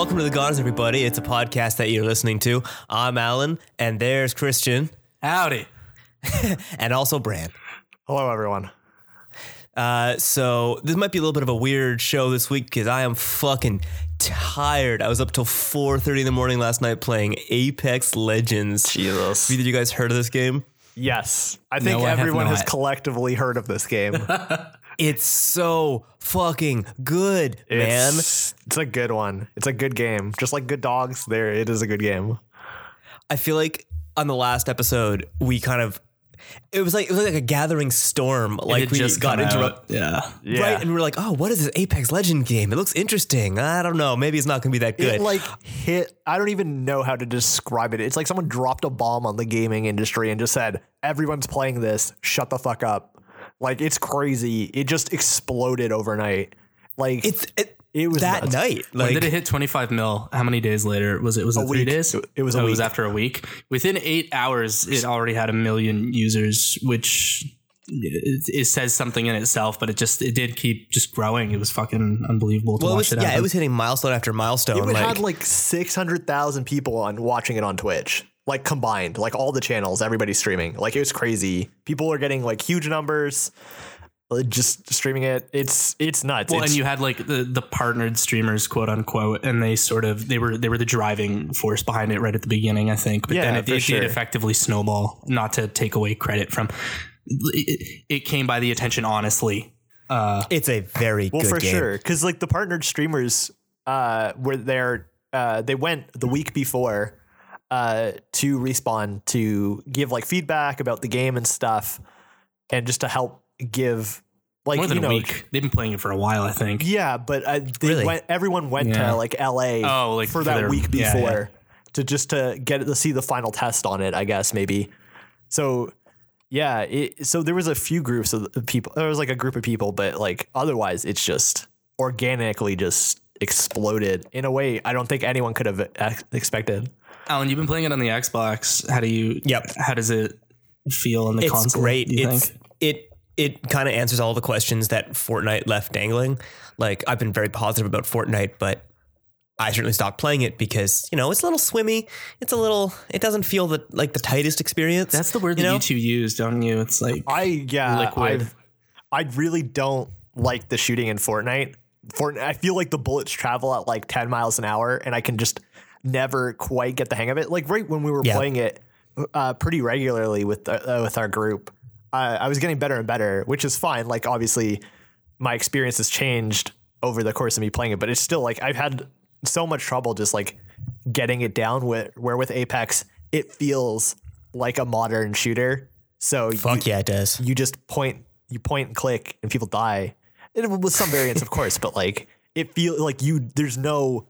Welcome to the Gods, everybody. It's a podcast that you're listening to. I'm Alan, and there's Christian, Howdy. and also Bran. Hello, everyone. Uh, so this might be a little bit of a weird show this week because I am fucking tired. I was up till 4:30 in the morning last night playing Apex Legends. Jesus. Have either you guys heard of this game? Yes, I think No, I everyone has collectively heard of this game. It's so fucking good, man. It's, it's a good one. It's a good game. Just like Good Dogs, there it is a good game. I feel like on the last episode we kind of it was like it was like a gathering storm. Like It we just got interrupted. Yeah. Yeah. Right, and we are like, oh, what is this Apex Legend game? It looks interesting. I don't know. Maybe it's not going to be that good. It like hit. I don't even know how to describe it. It's like someone dropped a bomb on the gaming industry and just said, "Everyone's playing this. Shut the fuck up." Like it's crazy. It just exploded overnight. Like it's it, it was that nuts. night. When did it hit 25 mil? How many days later was it? Was it three week. days? It- it was a Oh, It was after a week. Within eight hours, it already had a million users, which it, it says something in itself. But it just it did keep just growing. It was fucking unbelievable to well, it watch was, it. yeah, happen. it was hitting milestone after milestone. It like, had like six hundred thousand people on watching it on Twitch, like combined, like all the channels, everybody's streaming. Like it was crazy. People are getting like huge numbers, just streaming it. It's it's nuts. Well, It's- and you had like the the partnered streamers, quote unquote, and they sort of they were they were the driving force behind it right at the beginning, I think. But then it, it sure. did effectively snowball. Not to take away credit from it, it came by the attention honestly. Uh, it's a very well good for game. sure because like the partnered streamers, uh, were there. Uh, they went the week before, uh, to Respawn to give like feedback about the game and stuff, and just to help give like more than you know a week. They've been playing it for a while, I think. Yeah, but uh, they Really? went. Everyone went Yeah. to like L.A. Oh, like for for that their- week yeah, before yeah. to just to get to see the final test on it. I guess maybe. So yeah, it, so there was a few groups of people. There was like a group of people, but like otherwise, it's just organically just exploded in a way I don't think anyone could have ex- expected. Alan, you've been playing it on the Xbox. How do you? Yep. How does it feel in the console? It's console? great. do It's think? it it kind of answers all the questions that Fortnite left dangling. Like I've been very positive about Fortnite, but I certainly stopped playing it because you know it's a little swimmy. It's a little. It doesn't feel the like the tightest experience. That's the word that you know? you two use, don't you? It's like I yeah, Liquid. I've, I really don't like the shooting in Fortnite. Fortnite, I feel like the bullets travel at like ten miles an hour, and I can just never quite get the hang of it. Like right when we were Yeah. playing it uh, pretty regularly with uh, with our group, uh, I was getting better and better, which is fine. Like obviously, my experience has changed over the course of me playing it, but it's still like I've had so much trouble just like getting it down with where with Apex it feels like a modern shooter. So you, Fuck yeah, it does. you just point you point and click and people die. It with some variants, of course, but like it feels like you there's no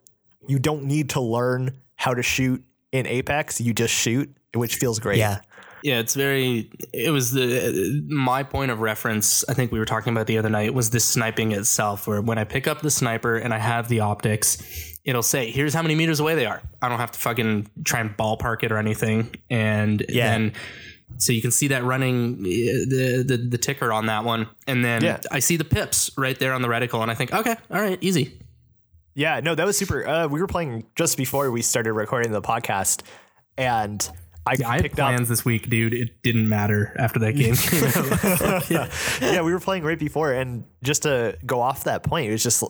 you don't need to learn how to shoot in Apex. You just shoot, which feels great. Yeah. Yeah, it's very. It was the my point of reference. I think we were talking about the other night was the sniping itself. Where when I pick up the sniper and I have the optics, it'll say, "Here's how many meters away they are." I don't have to fucking try and ballpark it or anything. And Yeah. then so you can see that running the the, the ticker on that one, and then Yeah. I see the pips right there on the reticle, and I think, okay, all right, easy. Yeah, no, that was super. Uh, we were playing just before we started recording the podcast, and I I had picked up. plans this week, dude. It didn't matter after that game out. yeah, we were playing right before, and just to go off that point, it was just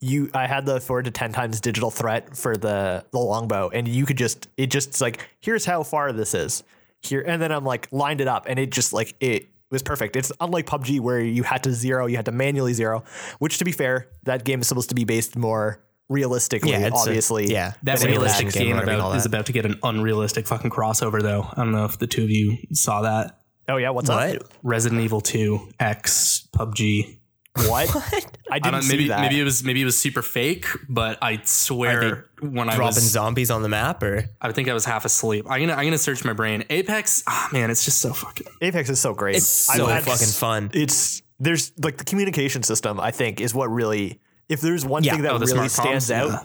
you. I had the four to ten times digital threat for the the longbow, and you could just it just like here's how far this is here, and then I'm like lined it up, and it just like it was perfect. It's unlike PUBG where you had to zero, you had to manually zero. Which, to be fair, that game is supposed to be based more realistically, Yeah, it's a- obviously. yeah. That a realistic realistic game, game whatever you call about, is about to get an unrealistic fucking crossover, though. I don't know if the two of you saw that. Oh yeah, what's What? up? Resident Evil 2 X PUBG. What? I I didn't don't see maybe that. maybe it was maybe it was super fake, but I swear when I was Dropping was zombies on the map, or I think I was half asleep. I'm gonna I'm gonna search my brain. Apex, ah man, it's just so fucking Apex is so great. it's so I've fucking fun. it's there's like the communication system i think is what really if there's one Yeah. thing that Oh, really smart comms? stands out Yeah.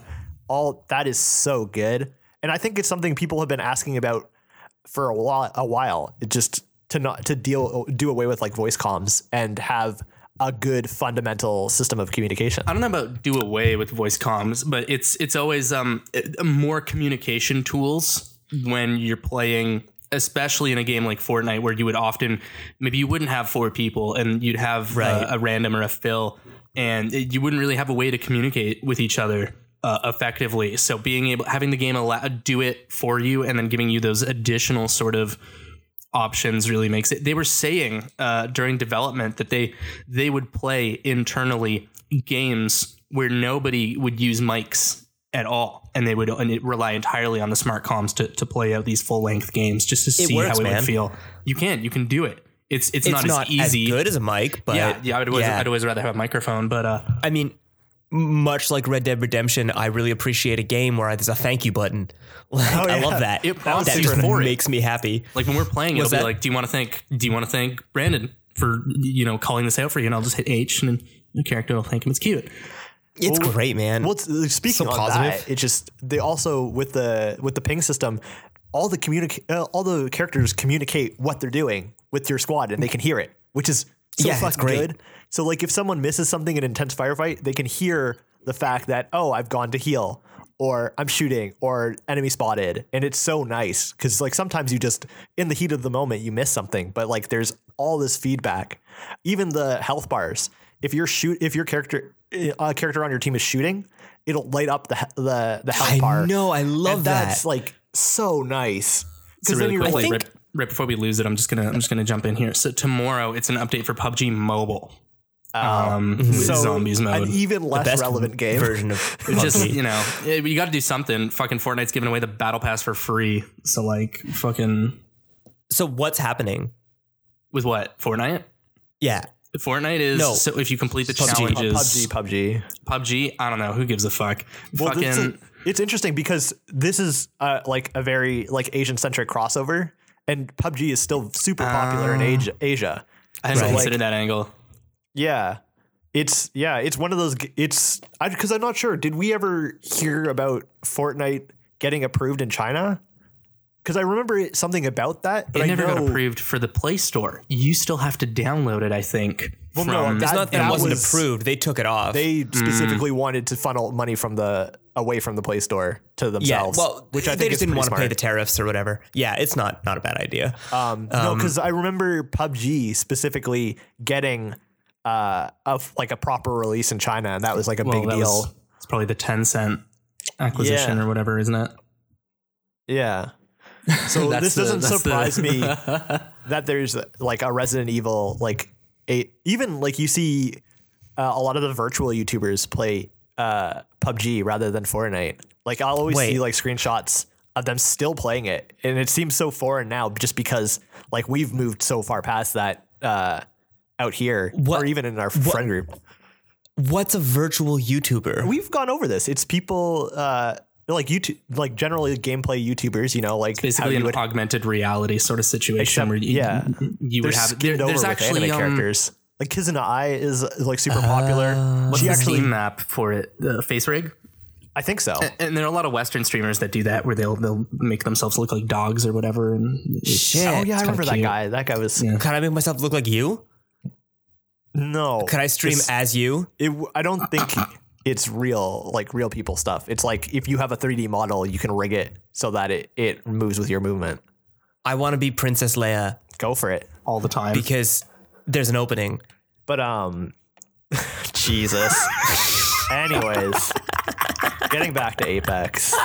all that is so good and i think it's something people have been asking about for a while a while it just to not to deal do away with like voice comms and have a good fundamental system of communication. I don't know about do away with voice comms, but it's it's always um more communication tools when you're playing, especially in a game like Fortnite, where you would often maybe you wouldn't have four people and you'd have Right. uh, a random or a fill, and it- you wouldn't really have a way to communicate with each other. Uh, effectively, so being able having the game allow do it for you, and then giving you those additional sort of options really makes it. They were saying uh, during development that they they would play internally games where nobody would use mics at all, and they would and rely entirely on the smart comms to, to play out these full length games just to see works, how it man. would feel. You can, you can do it. It's it's, It's not, not, as easy. as good as a mic, but yeah, yeah. I'd always, yeah. I'd always rather have a microphone, but uh, I mean, much like Red Dead Redemption, I really appreciate a game where there's a thank you button. Like, I yeah. love that. It prompts that just for it. makes me happy. like when we're playing, it'll What's be like, do you want to thank do you want to thank Brandon for you know calling this out for you? And I'll just hit H, and then the character will thank him. It's cute. It's great, man. Well, uh, speaking So of positive. that, it just they also with the with the ping system, all the communicate uh, all the characters communicate what they're doing with your squad, and they can hear it, which is so Yeah, fucking good. So like if someone misses something in an intense firefight, they can hear the fact that oh I've gone to heal or I'm shooting or enemy spotted, and it's so nice because like sometimes you just in the heat of the moment you miss something, but like there's all this feedback. Even the health bars, if you're shoot if your character a character on your team is shooting, it'll light up the the the health I bar. know, I love and that. That's like so nice So because really then you're quickly, like, right, right before we lose it, I'm just gonna I'm just gonna jump in here. So tomorrow, it's an update for PUBG Mobile. Um, with so zombies mode. an even less Best relevant game. version of It's just you know, eh, you got to do something. Fucking Fortnite's giving away the battle pass for free. So like, fucking So what's happening? with what Fortnite? Yeah. Fortnite is No. so if you complete the PUBG. Challenges, PUBG, PUBG. PUBG, I don't know who gives a fuck. Well, fucking this is- it's interesting because this is uh, like a very like Asian centric crossover, and PUBG is still super popular in Asia. Asia. I hadn't so, considered like- that angle. Yeah, it's yeah, it's one of those. It's because I'm not sure. Did we ever hear about Fortnite getting approved in China? Because I remember something about that, but It I never got approved for the Play Store. You still have to download it, I think. Well, no, from- that- It's not that, that it wasn't was- approved. They took it off. They Mm. specifically wanted to funnel money from the away from the Play Store to themselves. yeah. themselves. Well, which I they think just didn't pretty want to pay the tariffs or whatever. Yeah, it's not not a bad idea. Um, no, because I remember PUBG specifically getting uh, a, like a proper release in China, and that was like a well, big deal. was- it's probably the Tencent acquisition Yeah. or whatever, isn't it? yeah. So this the- doesn't that's the- surprise me that there's like a Resident Evil, like a even like you see uh, a lot of the virtual YouTubers play uh, PUBG rather than Fortnite. Like I'll always Wait. see like screenshots of them still playing it, and it seems so foreign now, just because like we've moved so far past that uh, out here, What- or even in our friend group. What's a virtual YouTuber? We've gone over this. It's people uh, like YouTube, like generally gameplay YouTubers. You know, like how Basically, you an would augmented reality sort of situation Except- where you, yeah. you they're would have. skimmed there- over there's with actually anime um, characters. Like Kizuna Ai is like super popular. Uh, What's she the actually, Steam map for it? The FaceRig. I think so. And there are a lot of Western streamers that do that, where they'll they'll make themselves look like dogs or whatever. And Shit. oh yeah, I kinda remember that guy. That guy was Yeah. Can I make myself look like you? no. Can I stream It's- as you? It, I don't think it's real, like real people stuff. It's like if you have a 3D model, you can rig it so that it it moves with your movement. I want to be Princess Leia Go for it. all the time. because there's an opening. But um, Jesus. Anyways, getting back to Apex.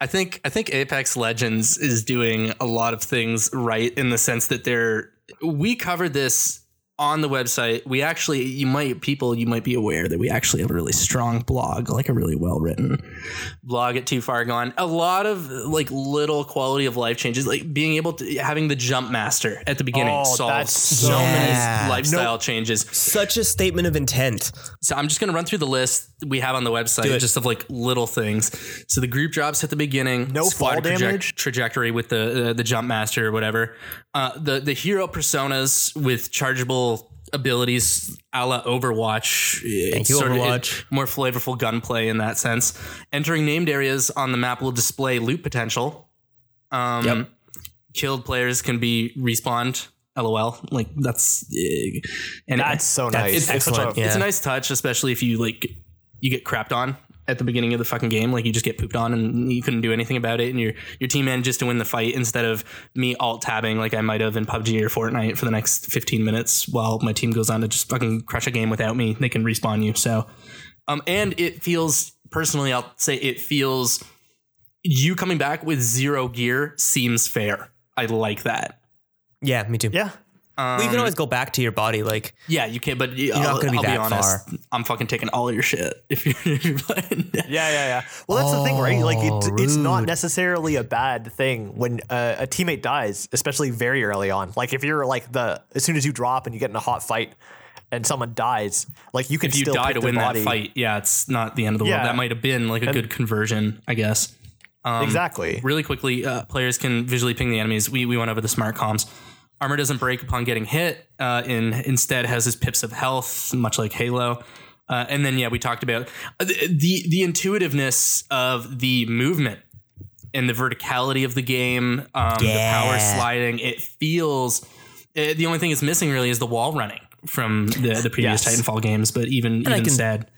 I think I think Apex Legends is doing a lot of things right in the sense that they're we covered this on the website. We actually you might people you might be aware that we actually have a really strong blog, like a really well written blog at Too Far Gone. A lot of like little quality of life changes, like being able to having the jump master at the beginning Oh, solves so so- many Yeah. lifestyle changes. Such a statement of intent. So I'm just going to run through the list we have on the website just of like little things. So the group drops at the beginning, No fall trajec- damage? trajectory with the uh, the jump master or whatever. Uh, the the hero personas with chargeable abilities a la Overwatch. Thank you, Overwatch. more flavorful gunplay in that sense. Entering named areas on the map will display loot potential. Um, Yep. Killed players can be respawned LOL. Like that's eh, and That's so nice. it's, excellent, yeah. it's a nice touch, especially if you like you get crapped on at the beginning of the fucking game. Like you just get pooped on and you couldn't do anything about it, and your your team manages to win the fight instead of me alt tabbing like I might have in PUBG or Fortnite for the next 15 minutes while my team goes on to just fucking crush a game without me. They can respawn you. So, um, and it feels personally, I'll say it feels you coming back with zero gear seems fair. I like that. Yeah, me too. Yeah. Well, you can always go back to your body. Like, Yeah, you can, but you're not gonna be I'll that be honest. far. I'm fucking taking all your shit if you're, if you're playing. Yeah, yeah, yeah. Well, that's the thing, right? Like, it, Oh, it's not necessarily a bad thing when uh, a teammate dies, especially very early on. Like, if you're like the as soon as you drop and you get in a hot fight and someone dies, like you can If you still die to win body. that fight, yeah, it's not the end of the Yeah. world. That might have been like a good conversion, I guess. exactly. Really quickly, uh, players can visually ping the enemies. We, we went over the smart comms. Armor doesn't break upon getting hit. Uh, in instead has his pips of health, much like Halo. Uh, and then yeah, we talked about uh, the, the the intuitiveness of the movement and the verticality of the game, um, the power sliding. It feels. Uh, the only thing it's missing really is the wall running from the the previous Yes. Titanfall games. But even I even can- said,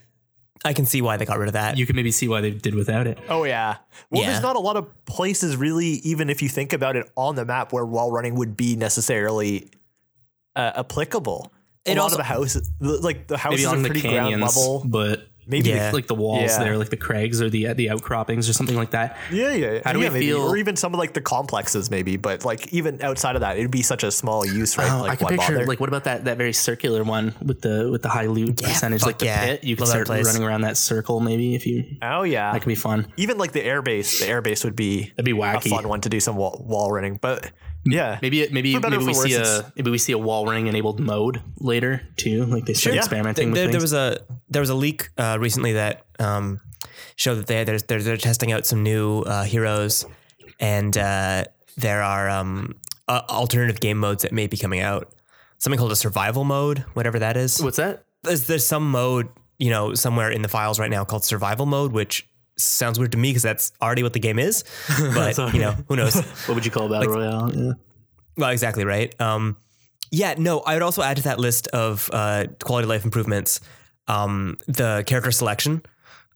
I can see why they got rid of that. you can maybe see why they did without it. Oh yeah. Well, Yeah. there's not a lot of places really, even if you think about it on the map, where wall running would be necessarily uh, applicable. A It lot also- of the houses, like the houses Maybe are along the pretty ground level. but Maybe Yeah. like the walls Yeah. there, like the crags or the uh, the outcroppings or something like that. Yeah, yeah. How do yeah, we maybe. feel- Or even some of like the complexes, maybe. But like even outside of that, it'd be such a small use, right? Oh, like I can why picture bother? like what about that that very circular one with the with the high loot percentage, like the yeah. pit? You could Love that start place. running around that circle, maybe if you. oh yeah, That could be fun. even like the airbase. The airbase would be That'd be a wacky. fun one to do some wall, wall running. But yeah, Maybe it, maybe maybe we for see a maybe we see a wall running enabled mode later too. Like they start Yeah. experimenting there, with there things. was a there was a leak uh, recently that um, showed that they they're, they're they're testing out some new uh, heroes, and uh, there are um, uh, alternative game modes that may be coming out. Something called a survival mode, whatever that is. What's that? There's, there's some mode you know somewhere in the files right now called survival mode, which sounds weird to me because that's already what the game is. But you know who knows. What would you call battle royale? Yeah. Well, exactly right. Um, yeah, no, I would also add to that list of uh, quality of life improvements um, the character selection.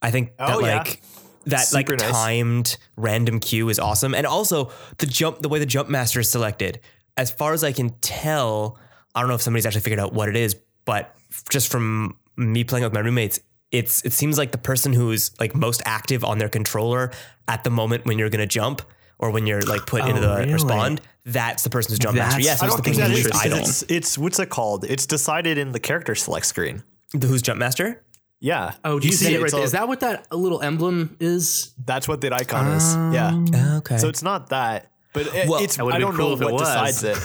I think that Oh, yeah. like that like nice. timed random queue is awesome, and also the jump, the way the jump master is selected. As far as I can tell, I don't know if somebody's actually figured out what it is, but just from me playing with my roommates, it's it seems like the person who's like most active on their controller at the moment when you're gonna jump or when you're like put into Oh, the really? respond, that's the person who's jump master. Yes, I don't the think person that who's is. least idle. idle. It's, it's what's it called? It's decided in the character select screen. The who's jump master? Yeah. Oh, do you, see, it right it's there? all- Is that what that little emblem is? That's what that icon is. Yeah. Okay. So it's not that, but it, Well, it's. That I don't cool know if it what was. decides it.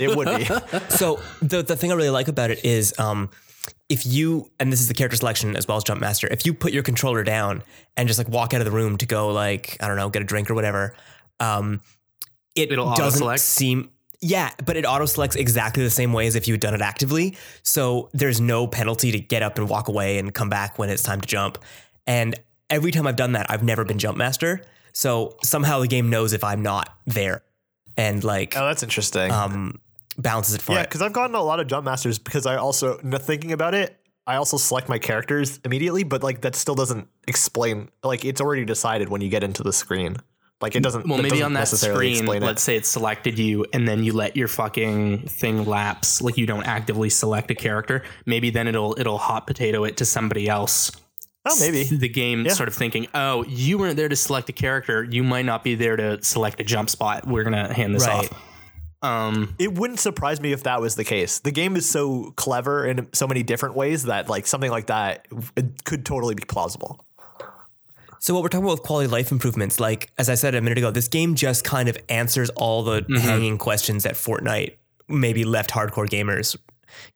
It would be. so the the thing I really like about it is um if you and this is the character selection as well as jump master, if you put your controller down and just like walk out of the room to go like I don't know get a drink or whatever, um, it It'll doesn't auto-select? seem. Yeah, but it auto selects exactly the same way as if you had done it actively. So there's no penalty to get up and walk away and come back when it's time to jump. And every time I've done that, I've never been jump master. So somehow the game knows if I'm not there, and like Oh, that's interesting. um balances it for yeah, because I've gotten a lot of jump masters because I also thinking about it. I also select my characters immediately, but like that still doesn't explain. Like it's already decided when you get into the screen. Like it doesn't. Well, maybe doesn't on that screen, let's say it selected you, and then you let your fucking thing lapse. Like you don't actively select a character. Maybe then it'll it'll hot potato it to somebody else. Oh, maybe. the game Yeah. sort of thinking, oh, you weren't there to select a character. You might not be there to select a jump spot. We're gonna hand this Right. off. Um, It wouldn't surprise me if that was the case. The game is so clever in so many different ways that like something like that it could totally be plausible. So what we're talking about with quality life improvements, like as I said a minute ago, this game just kind of answers all the Mm-hmm. hanging questions that Fortnite maybe left hardcore gamers,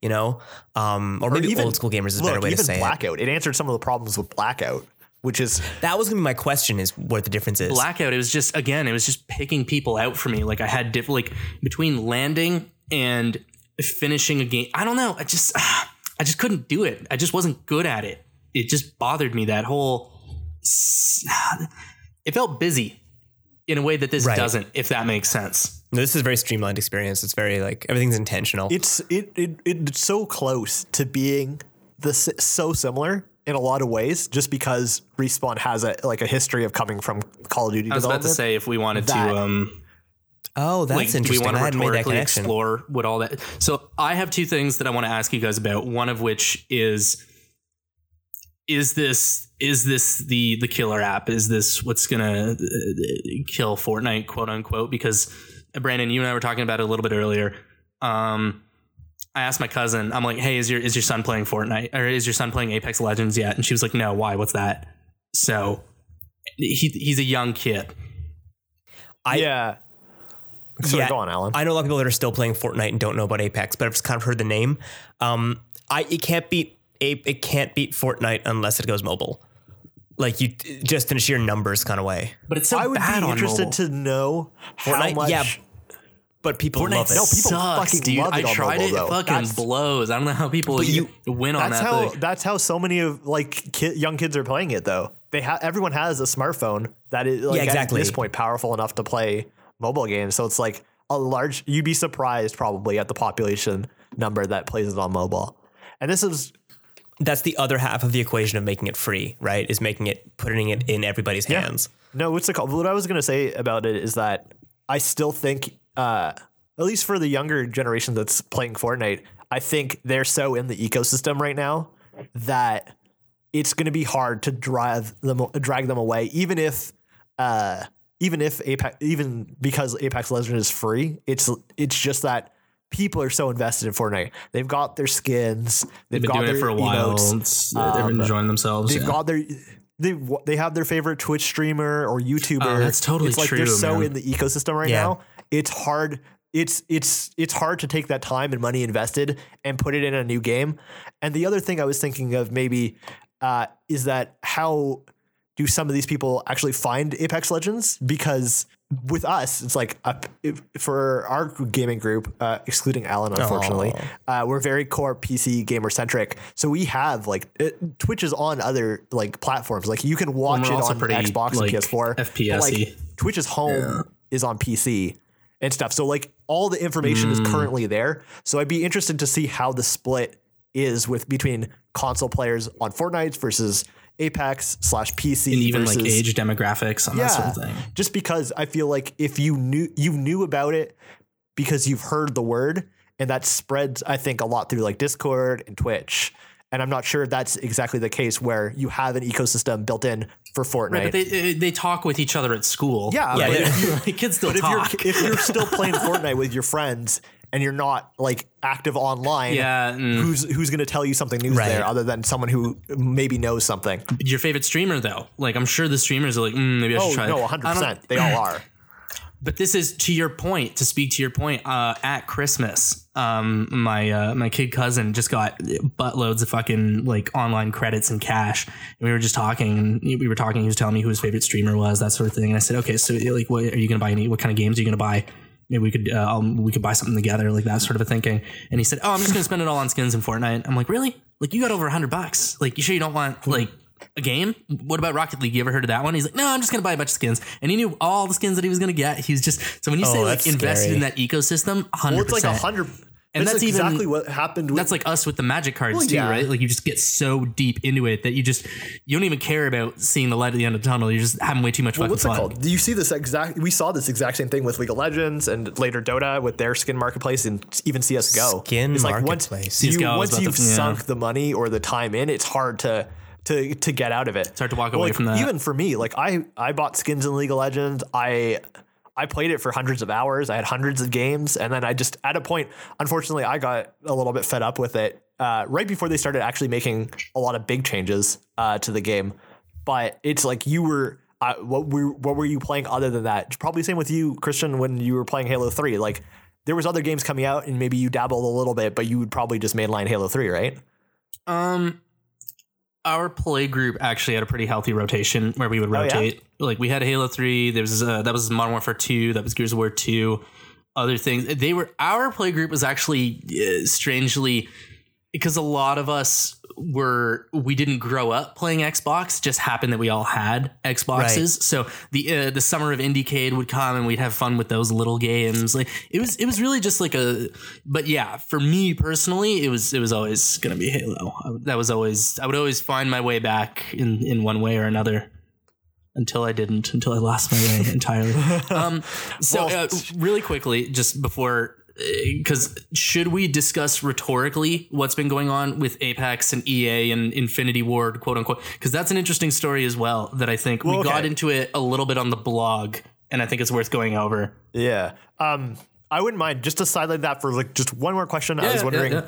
you know, um, or maybe even- old school gamers is a better Look, way to even say it. Blackout. It. answered some of the problems with Blackout, which is That was gonna be my question: is what the difference is? blackout. It was just again, it was just picking people out for me. Like I had diff- like between landing and finishing a game. I don't know. I just I just couldn't do it. I just wasn't good at it. It just bothered me that whole. It felt busy in a way that this Right. doesn't. If that makes sense. This is a very streamlined experience. It's very like everything's intentional. It's it, it it's so close to being the so similar in a lot of ways, just because Respawn has a like a history of coming from Call of Duty I was about to say if we wanted That- to um oh, that's like do we want to hadn't made that rhetorically explore what all that so I have two things that I want to ask you guys about. One of which is is this is this the the killer app? Is this what's gonna uh, kill Fortnite, quote unquote? Because uh, Brandon, you and I were talking about it a little bit earlier. Um, I asked my cousin, I'm like, "Hey, is your is your son playing Fortnite or is your son playing Apex Legends yet?" And she was like, "No, why? What's that?" So he he's a young kid. I- yeah. So Yeah, go on, Alan. I know a lot of people that are still playing Fortnite and don't know about Apex, but I've just kind of heard the name. Um, I it can't beat Ape. It can't beat Fortnite unless it goes mobile. Like you, just in a sheer numbers kind of way. But it's so I would bad be on interested mobile. to know how Fortnite, much. yeah, But people Fortnite love it. No, people sucks, fucking dude. love it I on tried mobile, it. though. It fucking That's- blows. I don't know how people you- win on That's that how thing. that's how so many of like ki- young kids are playing it though. They have everyone has a smartphone that is like Yeah, exactly. at this point powerful enough to play mobile games. So it's like a large. You'd be surprised probably at the population number that plays it on mobile. And this is That's the other half of the equation of making it free, right? Is making it putting it in everybody's hands. No, what's the call? What I was gonna say about it is that I still think, uh, at least for the younger generation that's playing Fortnite, I think they're so in the ecosystem right now that it's gonna be hard to drive them, drag them away, even if, uh, even if Apex, even because Apex Legends is free. It's it's just that. People are so invested in Fortnite. They've got their skins. They've, They've been got doing their it for a while. emotes. They've been enjoying themselves. They've yeah. got their they they have their favorite Twitch streamer or YouTuber. Oh, that's totally it's like they're so man. in the ecosystem right Yeah. now. It's hard. It's it's it's hard to take that time and money invested and put it in a new game. And the other thing I was thinking of maybe uh, is that how do some of these people actually find Apex Legends? Because with us, it's like a, if, for our gaming group, uh, excluding Alan, unfortunately, uh, we're very core PC gamer centric. So we have like it, Twitch is on other like platforms. Like you can watch it on pretty, Xbox like, and PS4. FPS-y. like Twitch's home is on PC and stuff. So like all the information is hmm. currently there. So I'd be interested to see how the split is with between console players on Fortnite versus Apex slash PC and even versus like age demographics on that sort of thing. just because I feel like if you knew you knew about it because you've heard the word and that spreads I think a lot through like Discord and Twitch. And I'm not sure that's exactly the case where you have an ecosystem built in for Fortnite. Right, but they they talk with each other at school. yeah, Yeah, but yeah. if you kids still but if talk. you're if you're still playing Fortnite with your friends and you're not like active online, yeah, mm. who's who's going to tell you something new Right. there other than someone who maybe knows something? your favorite streamer though. Like I'm sure the streamers are like, mm, maybe I should Oh try. no, 100. percent They all are. But this is to your point. To speak to your point, uh, at Christmas, um, my uh, my kid cousin just got buttloads of fucking like online credits and cash. And we were just talking, and we were talking. He was telling me who his favorite streamer was, that sort of thing. And I said, okay, so like, what are you gonna buy? Any what kind of games are you gonna buy? Maybe we could uh, um, we could buy something together, like that sort of a thinking. And he said, oh, I'm just gonna spend it all on skins in Fortnite. I'm like, really? Like you got over hundred bucks? Like you sure you don't want like a game? What about Rocket League? You ever heard of that one? He's like, no, I'm just gonna buy a bunch of skins, and he knew all the skins that he was gonna get. He was just so when you oh, say like invested scary. in that ecosystem, hundred Well, it's like a hundred. And that's, that's even- exactly what happened. With, That's like us with the magic cards Well, too, yeah. right? Like you just get so deep into it that you just you don't even care about seeing the light at the end of the tunnel. You're just having way too much fucking what's it called? Do you see this exact? We saw this exact same thing with League of Legends and later Dota with their skin marketplace and even CS:GO. Skin it's like marketplace. once you CS:GO is once about you've the- yeah. sunk the money or the time in, it's hard to to to get out of it. It's hard to walk away from that. Even for me, like I I bought skins in League of Legends. I I played it for hundreds of hours. I had hundreds of games, and then I just at a point, unfortunately, I got a little bit fed up with it uh, right before they started actually making a lot of big changes uh, to the game. But it's like you were. Uh, what were what were you playing other than that? Probably same with you, Christian, when you were playing Halo Three. Like there was other games coming out, and maybe you dabbled a little bit, but you would probably just mainline Halo Three, right? Um, our play group actually had a pretty healthy rotation where we would Oh, yeah? rotate. Like we had Halo Three. There was uh, that was Modern Warfare Two. That was Gears of War Two. Other things. They were our play group was actually uh, strangely because a lot of us were we didn't grow up playing Xbox. Just happened that we all had Xboxes. Right. So the uh, the summer of Indiecade would come and we'd have fun with those little games. Like it was it was really just like a. But yeah, for me personally, it was it was always gonna be Halo. I that was always I would always find my way back in in one way or another. Until I didn't, until I lost my way entirely. Um, so, Well- uh, really quickly, just before, because should we discuss rhetorically what's been going on with Apex and EA and Infinity Ward, quote unquote? Because that's an interesting story as well. That I think we Well, got into it a little bit on the blog, and I think it's worth going over. Yeah. Um, I wouldn't mind just to sideline that for like just one more question. I was wondering yeah,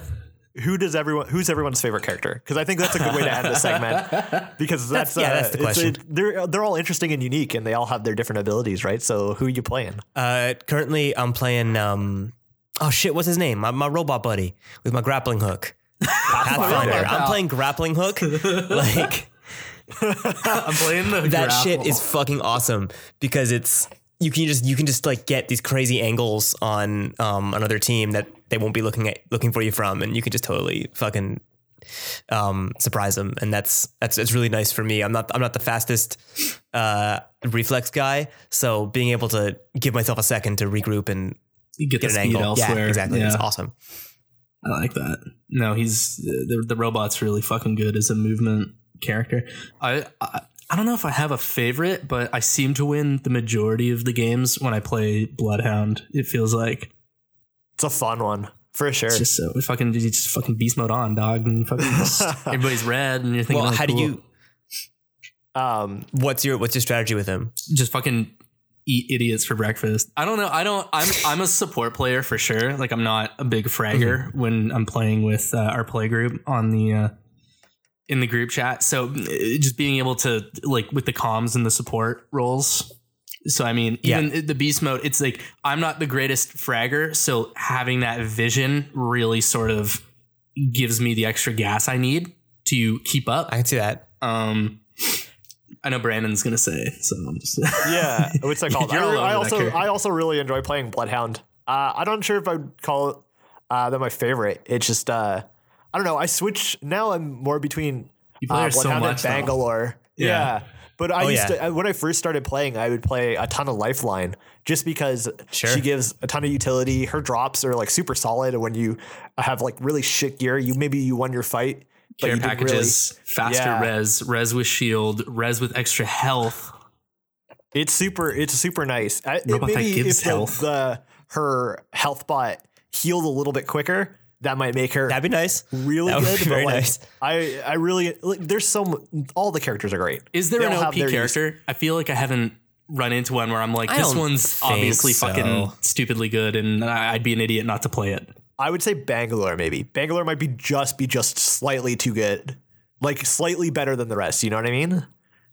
who does everyone who's everyone's favorite character? Because I think that's a good way to end the segment. Because that's, yeah, uh, that's the it's- question. it- they're they're all interesting and unique, and they all have their different abilities, right? So who are you playing? Uh, currently, I'm playing. Um, oh shit, what's his name? My, my robot buddy with my grappling hook. Pathfinder. I'm playing grappling hook. like I'm playing the that grapple. shit is fucking awesome because it's you can just you can just like get these crazy angles on um another team that they won't be looking at looking for you from, and you can just totally fucking um surprise them, and that's that's it's really nice for me. I'm not I'm not the fastest uh reflex guy, so being able to give myself a second to regroup and you get, get the an speed angle, elsewhere. yeah, exactly, Yeah, it's awesome. I like that. No, he's the the robot's really fucking good as a movement character. I, I I don't know if I have a favorite, but I seem to win the majority of the games when I play Bloodhound. It feels like It's a fun one for sure. it's just so fucking you just fucking beast mode on, dog, and fucking just, everybody's red, and you're thinking, Well, oh, how do you? um, What's your what's your strategy with him? just fucking eat idiots for breakfast. I don't know. I don't. I'm I'm a support player for sure. Like I'm not a big fragger when I'm playing with uh, our play group on the uh, in the group chat. So uh, just being able to like with the comms and the support roles. So I mean, Yeah. even the beast mode, it's like I'm not the greatest fragger, so having that vision really sort of gives me the extra gas I need to keep up. I can see that. Um, I know Brandon's gonna say, so I'm just yeah, what's that called? I, You're all I also. I also really enjoy playing Bloodhound. Uh, I'm not sure if I'd call uh, them my favorite. It's just uh, I don't know. I switch now. I'm more between You play uh, so much, and Bangalore. Yeah. Yeah. But I Oh, used yeah. to uh, when I first started playing, I would play a ton of Lifeline just because Sure. she gives a ton of utility. Her drops are like super solid. And when you have like really shit gear, you maybe you won your fight, care you didn't packages, faster Yeah. res, res with shield, res with extra health. It's super. It's super nice. I, it, Robot that maybe gives if health. the her health bot healed a little bit quicker, that might make her That'd be nice. really that would good. be very like, nice. I I really like. There's some. All the characters are great. Is there They an all OP their use. character? I feel like I haven't run into one where I'm like, I this one's obviously so. fucking stupidly good, and I- I'd be an idiot not to play it. I would say Bangalore maybe. Bangalore might be just be just slightly too good, like slightly better than the rest. You know what I mean?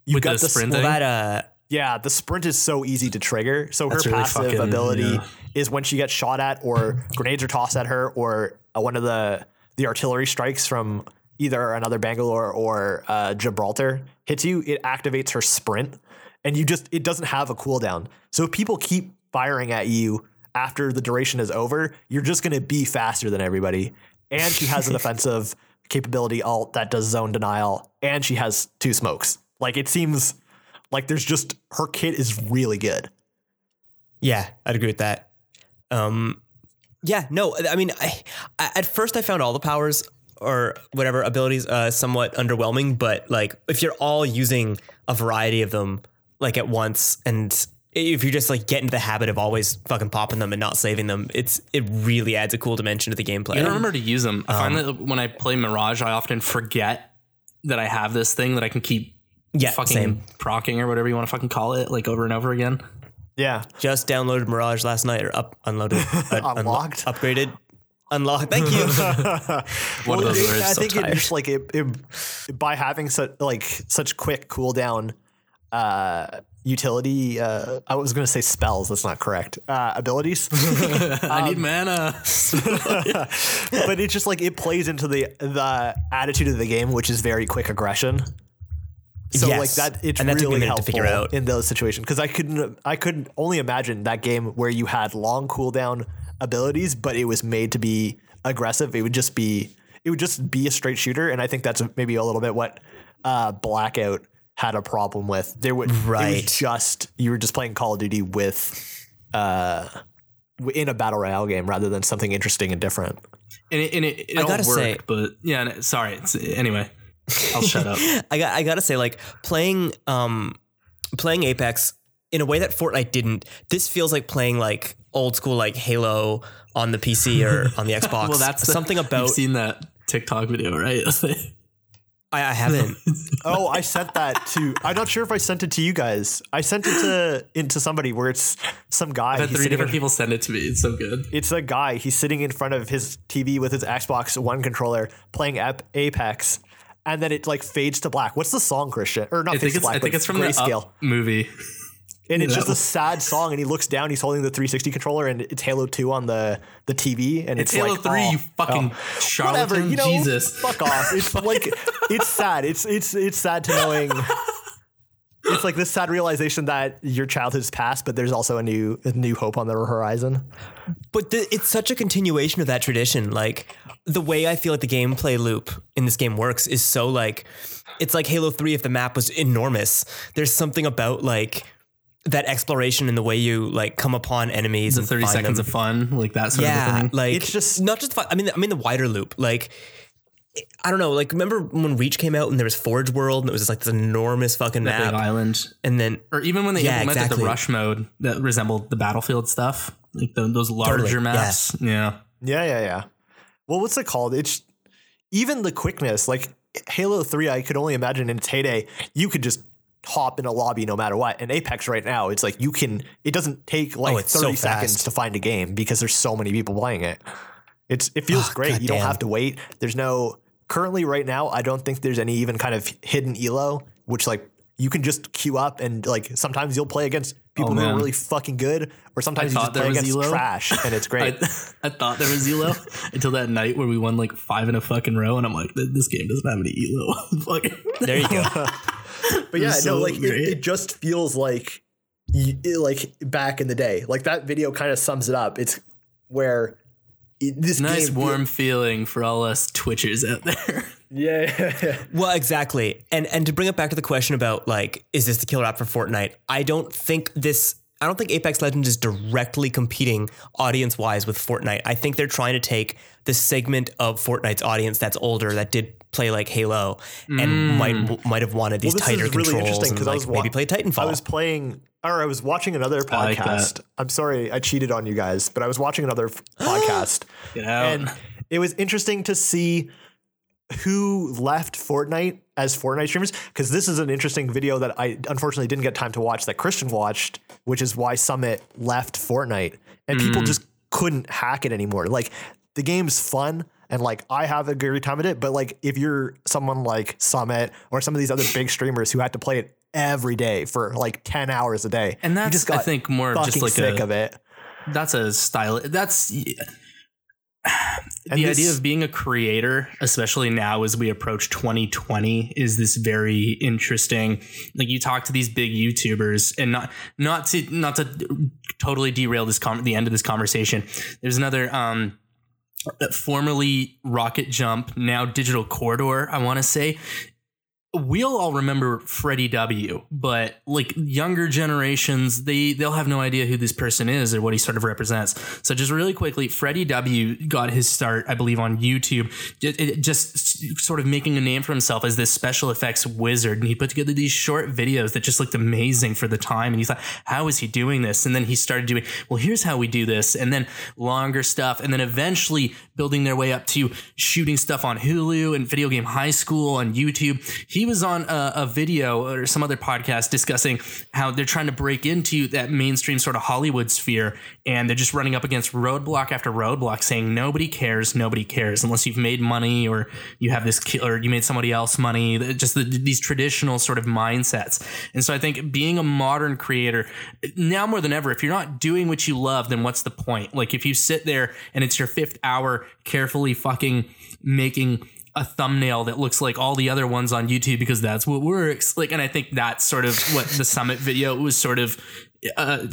You With the s- sprint Well, that uh, Yeah, the sprint is so easy to trigger. So her really passive fucking- ability yeah. is when she gets shot at, or grenades are tossed at her, or uh, one of the the artillery strikes from either another Bangalore or uh, Gibraltar hits you. It activates her sprint, and you just it doesn't have a cooldown. So if people keep firing at you after the duration is over, you're just going to be faster than everybody. And she has an offensive capability alt that does zone denial, and she has two smokes. Like it seems like there's just her kit is really good. Yeah, I'd agree with that. Um, yeah, no, I mean, I, I, at first I found all the powers or whatever abilities uh, somewhat underwhelming, but like if you're all using a variety of them like at once, and if you just like get into the habit of always fucking popping them and not saving them, it's it really adds a cool dimension to the gameplay. I don't remember to use them. I Um, find that when I play Mirage, I often forget that I have this thing that I can keep yeah, fucking same. procking or whatever you want to fucking call it, like over and over again. Yeah. Just downloaded Mirage last night or up unloaded, uh, unlo- Unlocked? upgraded, unlocked. Thank you. One of those it- words. I so think it just like it, it by having such like such quick cooldown uh utility uh I was gonna say spells, that's not correct. Uh abilities. I um, need mana. but it's just like it plays into the the attitude of the game, which is very quick aggression. So like that, it's And that took me a really minute to helpful figure out. in those situations because I couldn't, I couldn't only imagine that game where you had long cooldown abilities, but it was made to be aggressive. It would just be, it would just be a straight shooter, and I think that's maybe a little bit what uh, Blackout had a problem with. There would Right. was just you were just playing Call of Duty with uh in a battle royale game rather than something interesting and different. and it, and it, it I all gotta worked, say- but yeah. no, Sorry. It's, anyway, I'll shut up. I got I gotta say, like playing um playing Apex in a way that Fortnite didn't. This feels like playing like old school like Halo on the PC or on the Xbox. Well, that's the- something You've about seen that TikTok video, right? I, I haven't. Oh, I sent that to. I'm not sure if I sent it to you guys. I sent it to into somebody where it's some guy. I've had he's three different in- people send it to me. It's so good. It's a guy. He's sitting in front of his TV with his Xbox One controller playing Apex, and then it like fades to black. What's the song, Christian? Or not I fades think to it's black, I think but it's from the grayscale. Up movie. And it's just No. a sad song. And he looks down. He's holding the 360 controller, and it's Halo 2 on the the TV. And It's it's, Halo like, Three. oh, you oh. fucking oh. charlatan. whatever. You know, Jesus. fuck off. It's like it's sad. It's it's it's sad to knowing. It's like this sad realization that your childhood's past, but there's also a new a new hope on the horizon. But the, it's such a continuation of that tradition. Like the way I feel like the gameplay loop in this game works is so like it's like Halo 3 if the map was enormous. There's something about like that exploration and the way you like come upon enemies The and 30 find seconds them. of fun, like that sort of yeah, thing. like It's just- not just fun. I mean, I mean the wider loop. Like I don't know. Like remember when Reach came out and there was Forge World and it was just like this enormous fucking that big map, island. and then Or even when they Yeah, implemented exactly. the rush mode that resembled the battlefield stuff, like the, those larger Totally, maps. Yeah. Yeah, yeah, yeah. Well, what's it called? It's even the quickness. Like Halo 3, I could only imagine in its heyday, you could just hop in a lobby no matter what. And Apex right now, it's like you can it doesn't take oh, like Oh, 30 so seconds to find a game because there's so many people playing it. It's it feels Oh, great. You don't have to wait. There's no currently right now, I don't think there's any even kind of hidden elo, which like you can just queue up and like sometimes you'll play against people Oh, who are really fucking good, or sometimes you just play against elo. trash and it's great. I thought there was elo until that night where we won like five in a fucking row, and I'm like, this game doesn't have any elo. There you go. But yeah, so no, like it, it just feels like it- like back in the day. Like that video kind of sums it up. It's where it, this nice game warm feeling for all us Twitchers out there. Yeah, yeah, yeah. Well, exactly. And and to bring it back to the question about like, is this the killer app for Fortnite? I don't think this. I don't think Apex Legends is directly competing audience wise with Fortnite. I think they're trying to take the segment of Fortnite's audience that's older that did play like Halo and mm. might might have wanted these Well, tighter is really controls interesting and because I like was wa- maybe play Titanfall. I was playing, or I was watching another I like podcast. I'm sorry, I cheated on you guys, but I was watching another podcast, Get and it was interesting to see who left Fortnite as Fortnite streamers because this is an interesting video that I unfortunately didn't get time to watch that Christian watched, which is why Summit left Fortnite and people Mm. just couldn't hack it anymore. Like the game's fun and like I have a great time at it, but like if you're someone like Summit or some of these other big streamers who had to play it every day for like 10 hours a day, And you that's, just got I think, more of just like sick a, of it. that's a style. That's And the this- idea of being a creator, especially now as we approach 2020, is this very interesting. Like you talk to these big YouTubers, and not not to not to totally derail this com- the end of this conversation. There's another um, formerly Rocket Jump, now Digital Corridor. I want to say. We'll all remember Freddie W, but like younger generations, they they'll have no idea who this person is or what he sort of represents. So just really quickly, Freddie W got his start, I believe, on YouTube, just, it- just sort of making a name for himself as this special effects wizard, and he put together these short videos that just looked amazing for the time. And he thought, how is he doing this? And then he started doing, well, here's how we do this, and then longer stuff, and then eventually building their way up to shooting stuff on Hulu and Video Game High School on YouTube. He was on a, a video or some other podcast discussing how they're trying to break into that mainstream sort of Hollywood sphere, and they're just running up against roadblock after roadblock, saying nobody cares, nobody cares unless you've made money or you have this or you made somebody else money. Just the, these traditional sort of mindsets. And so I think being a modern creator now more than ever, if you're not doing what you love, then what's the point? Like if you sit there and it's your fifth hour carefully fucking making a thumbnail that looks like all the other ones on YouTube because that's what works. Like, and I think that's sort of what the Summit video was sort of uh,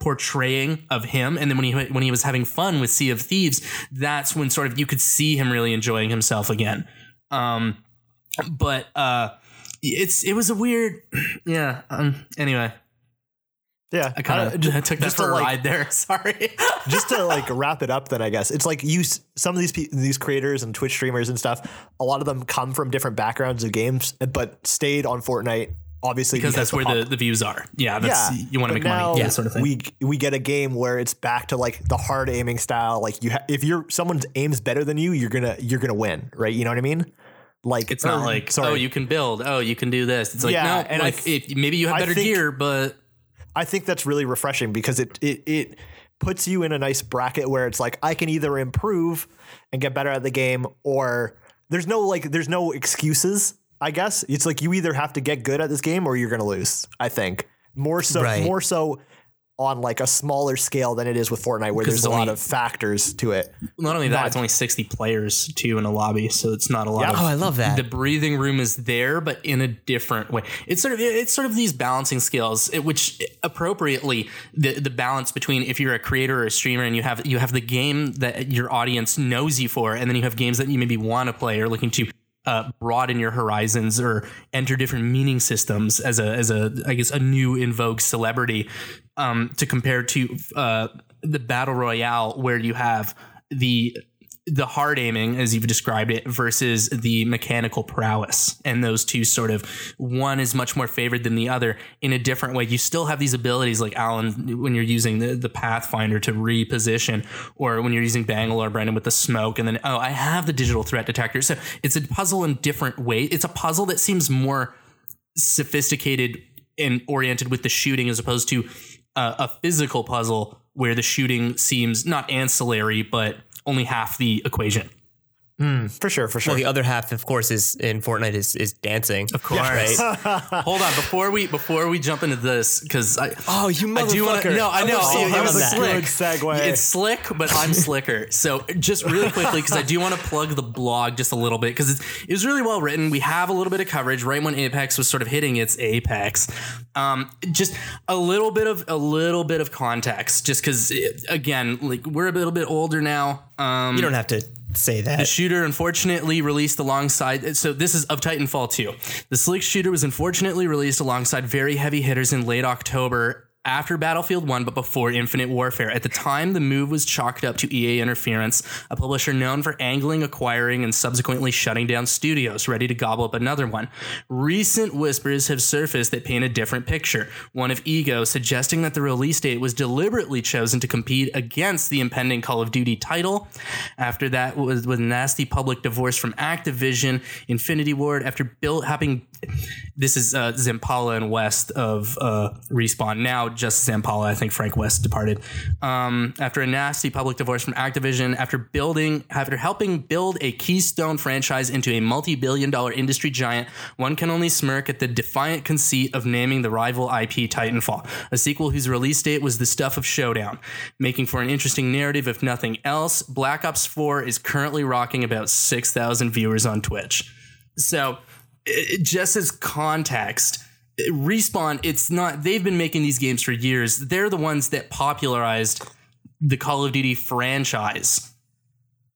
portraying of him. And then when he when he was having fun with Sea of Thieves, that's when sort of you could see him really enjoying himself again. Um, but uh, it's it was a weird, yeah. Um, anyway, Yeah, I kind of ju- took that just for to, a like, ride there. Sorry. just to like wrap it up then i guess it's like you some of these pe- these creators and twitch streamers and stuff a lot of them come from different backgrounds of games but stayed on fortnite obviously because that's the where pop- the, the views are. Yeah, that's yeah you want to make money. Yeah, sort of thing. we we get a game where it's back to like the hard aiming style like you ha- if you're someone's aims better than you you're gonna you're gonna win right you know what i mean like it's not or- like sorry oh you can build oh you can do this. It's like Yeah, no, and like th- if, maybe you have better gear, but I think that's really refreshing because it it it puts you in a nice bracket where it's like I can either improve and get better at the game or there's no like there's no excuses. I guess it's like you either have to get good at this game or you're gonna lose. I think more so Right. more so on like a smaller scale than it is with Fortnite where there's a lot of factors to it. not only that, Not- it's only sixty players too in a lobby, so it's not a lot. Yeah. of, Oh, I love that. The breathing room is there, but in a different way. It's sort of it's sort of these balancing skills, it- which appropriately the the balance between if you're a creator or a streamer and you have you have the game that your audience knows you for, and then you have games that you maybe want to play or looking to uh, broaden your horizons or enter different meaning systems as a as a I guess a new in vogue celebrity um, to compare to uh, the battle royale where you have the the hard aiming as you've described it versus the mechanical prowess. And those two sort of one is much more favored than the other in a different way. You still have these abilities like alan when you're using the, the pathfinder to reposition or when you're using bangalore brandon with the smoke and then oh i have the digital threat detector. So it's a puzzle in different ways it's a puzzle that seems more sophisticated and oriented with the shooting as opposed to uh, a physical puzzle where the shooting seems not ancillary but only half the equation. For sure, for sure. well, the other half, of course, is in Fortnite is is dancing. Of course. right? Hold on, before we before we jump into this, because I Oh, you I do want to. motherfucker. No, I know. Oh, it, was was a slick. segue. It's slick, but I'm slicker. So just really quickly, because I do want to plug the blog just a little bit because it was really well written. We have a little bit of coverage right when Apex was sort of hitting its apex. Um, just a little bit of a little bit of context, just because again, like we're a little bit older now. Um, You don't have to say that. The shooter unfortunately released alongside so this is of titanfall 2 the slick shooter was unfortunately released alongside very heavy hitters in late october after Battlefield 1, but before Infinite Warfare. At the time, the move was chalked up to EA Interference, a publisher known for angling, acquiring, and subsequently shutting down studios, ready to gobble up another one. Recent whispers have surfaced that paint a different picture, one of ego, suggesting that the release date was deliberately chosen to compete against the impending Call of Duty title. After that, was with nasty public divorce from Activision, Infinity Ward, after built having this is uh, Zampella and West of uh, Respawn. Now just Zampella. I think Frank West departed. Um, after a nasty public divorce from Activision, after building, after helping build a keystone franchise into a multi-billion-dollar industry giant, one can only smirk at the defiant conceit of naming the rival IP Titanfall, a sequel whose release date was the stuff of Showdown, making for an interesting narrative. If nothing else, Black Ops 4 is currently rocking about 6,000 viewers on Twitch. So, it- just as context, Respawn, it's not, they've been making these games for years. They're the ones that popularized the Call of Duty franchise.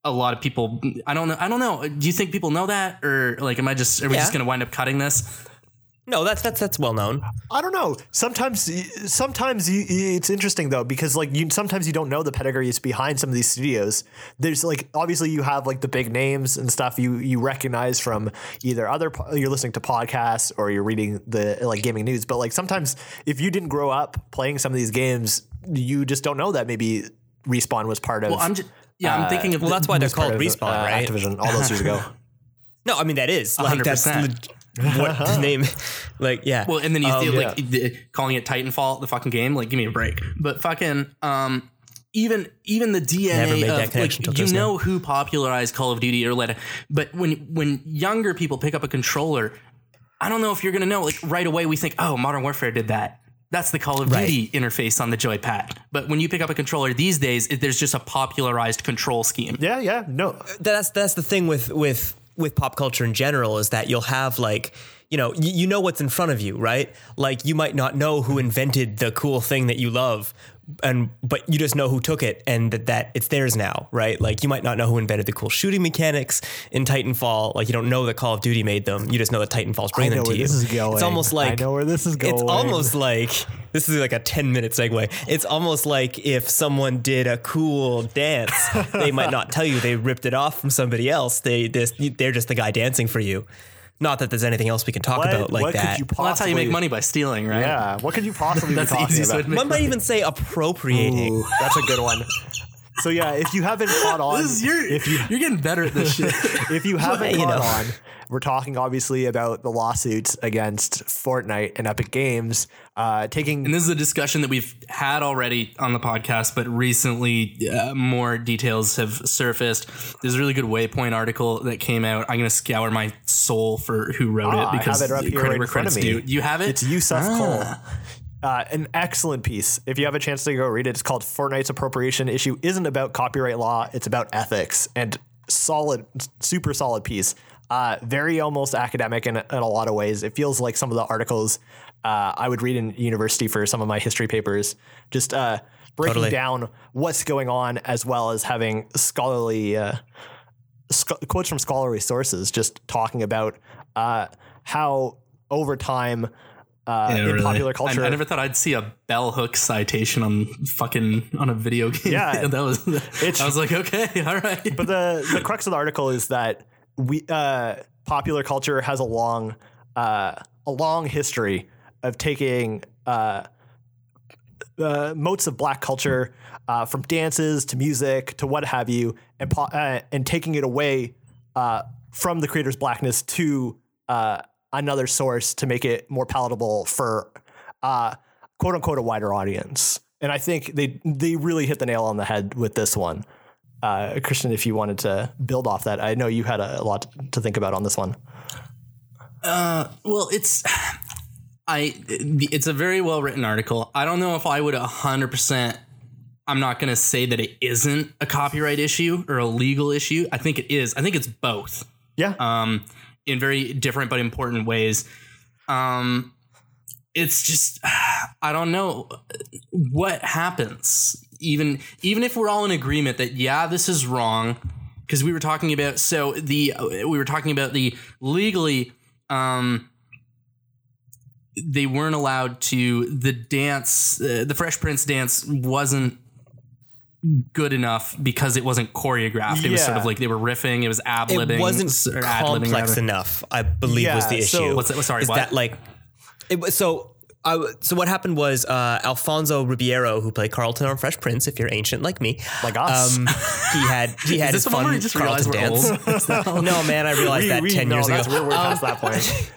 A lot of people, I don't know, I don't know. Do you think people know that? Or like, am I just, are we Yeah. just going to wind up cutting this? No, that's that's that's well known. I don't know. Sometimes, sometimes you, it's interesting though because like you sometimes you don't know the pedigrees behind some of these studios. There's like obviously you have like the big names and stuff you you recognize from either other you're listening to podcasts or you're reading the like gaming news. But like sometimes if you didn't grow up playing some of these games, you just don't know that maybe Respawn was part of. Well, I'm just, yeah, I'm thinking of, Well, the- that's why they're part called of, Respawn, uh, right? Activision all those years ago. No, I mean that is like that's 100%. leg- what the name. Like yeah. Well, and then you Um, feel like the, calling it Titanfall, the fucking game, like give me a break. But fucking, um, even even the Never DNA made that of connection like you just know who popularized Call of Duty or let but when when younger people pick up a controller, I don't know if you're gonna know. Like right away, we think, oh, Modern Warfare did that. That's the Call of Right. Duty interface on the joypad. But when you pick up a controller these days, it, there's just a popularized control scheme. yeah, yeah, no, that's that's the thing with with with pop culture in general is that you'll have like you know you, know what's in front of you right? Like you might not know who invented the cool thing that you love and but you just know who took it and that, that it's theirs now right? Like you might not know who invented the cool shooting mechanics in titanfall. Like you don't know that call of duty made them. You just know that titanfall's bringing them to you. this is going. it's almost like I know where this is going. it's almost like this is like a 10 minute segue. It's almost like if someone did a cool dance they might not tell you they ripped it off from somebody else. They this they're just the guy dancing for you not that there's anything else we can talk What, about like what that could you Well, that's how you make money by stealing, right? Yeah. What could you possibly That's be talking about? to make one might even say appropriating Ooh, that's a good one. So yeah, if you haven't caught on, This is, you're, if you you're getting better at this shit. if you haven't you caught know. on, we're talking obviously about the lawsuits against Fortnite and Epic Games, uh, taking And this is a discussion that we've had already on the podcast, but recently uh, more details have surfaced. There's a really good Waypoint article that came out. I'm going to scour my soul for who wrote Ah, it because have it up here credit right where in front of credit's me. due. You have it? It's Yussef Ah. Cole. Uh, an excellent piece. If you have a chance to go read it, it's called Fortnite's appropriation issue isn't about copyright law, it's about ethics and solid, super solid piece. Uh, very almost academic in, in a lot of ways. It feels like some of the articles uh, I would read in university for some of my history papers, just uh, breaking Totally. down what's going on as well as having scholarly uh, sc- quotes from scholarly sources just talking about uh, how over time uh, Yeah, in really. popular I- culture I, never thought I'd see a bell hook citation on fucking on a video game. Yeah. that was. It's- I was like, okay, all right. but the the crux of the article is that we uh, popular culture has a long uh, a long history of taking uh, uh, motes of black culture uh, from dances to music to what have you and uh, and taking it away uh, from the creator's blackness to uh, another source to make it more palatable for uh, quote unquote a wider audience. And I think they they really hit the nail on the head with this one. Uh, Christian, if you wanted to build off that, I know you had a, lot to think about on this one. Well, it's I it's a very well written article. I don't know if I would 100% I'm not going to say that it isn't a copyright issue or a legal issue. I think it is. I think it's both. Yeah, Um in very different but important ways. Um it's just I don't know what happens even even if we're all in agreement that yeah this is wrong because we were talking about so the we were talking about the legally um they weren't allowed to the dance uh, the fresh prince dance wasn't good enough because it wasn't choreographed it was sort of like they were riffing it was ad-libbing it wasn't or ad-libbing, complex rather. enough i believe was Yeah, the issue so- What's that- sorry, is what? that like it was so I, w- so what happened was uh, Alfonso Ribeiro, who played Carlton on Fresh Prince, if you're ancient like me, like us. um, he had he had this his the one fun where you just Carlton realize we're dance. old? no, man, I realized We- that we- ten no, years that's- ago. We're, we're past that point.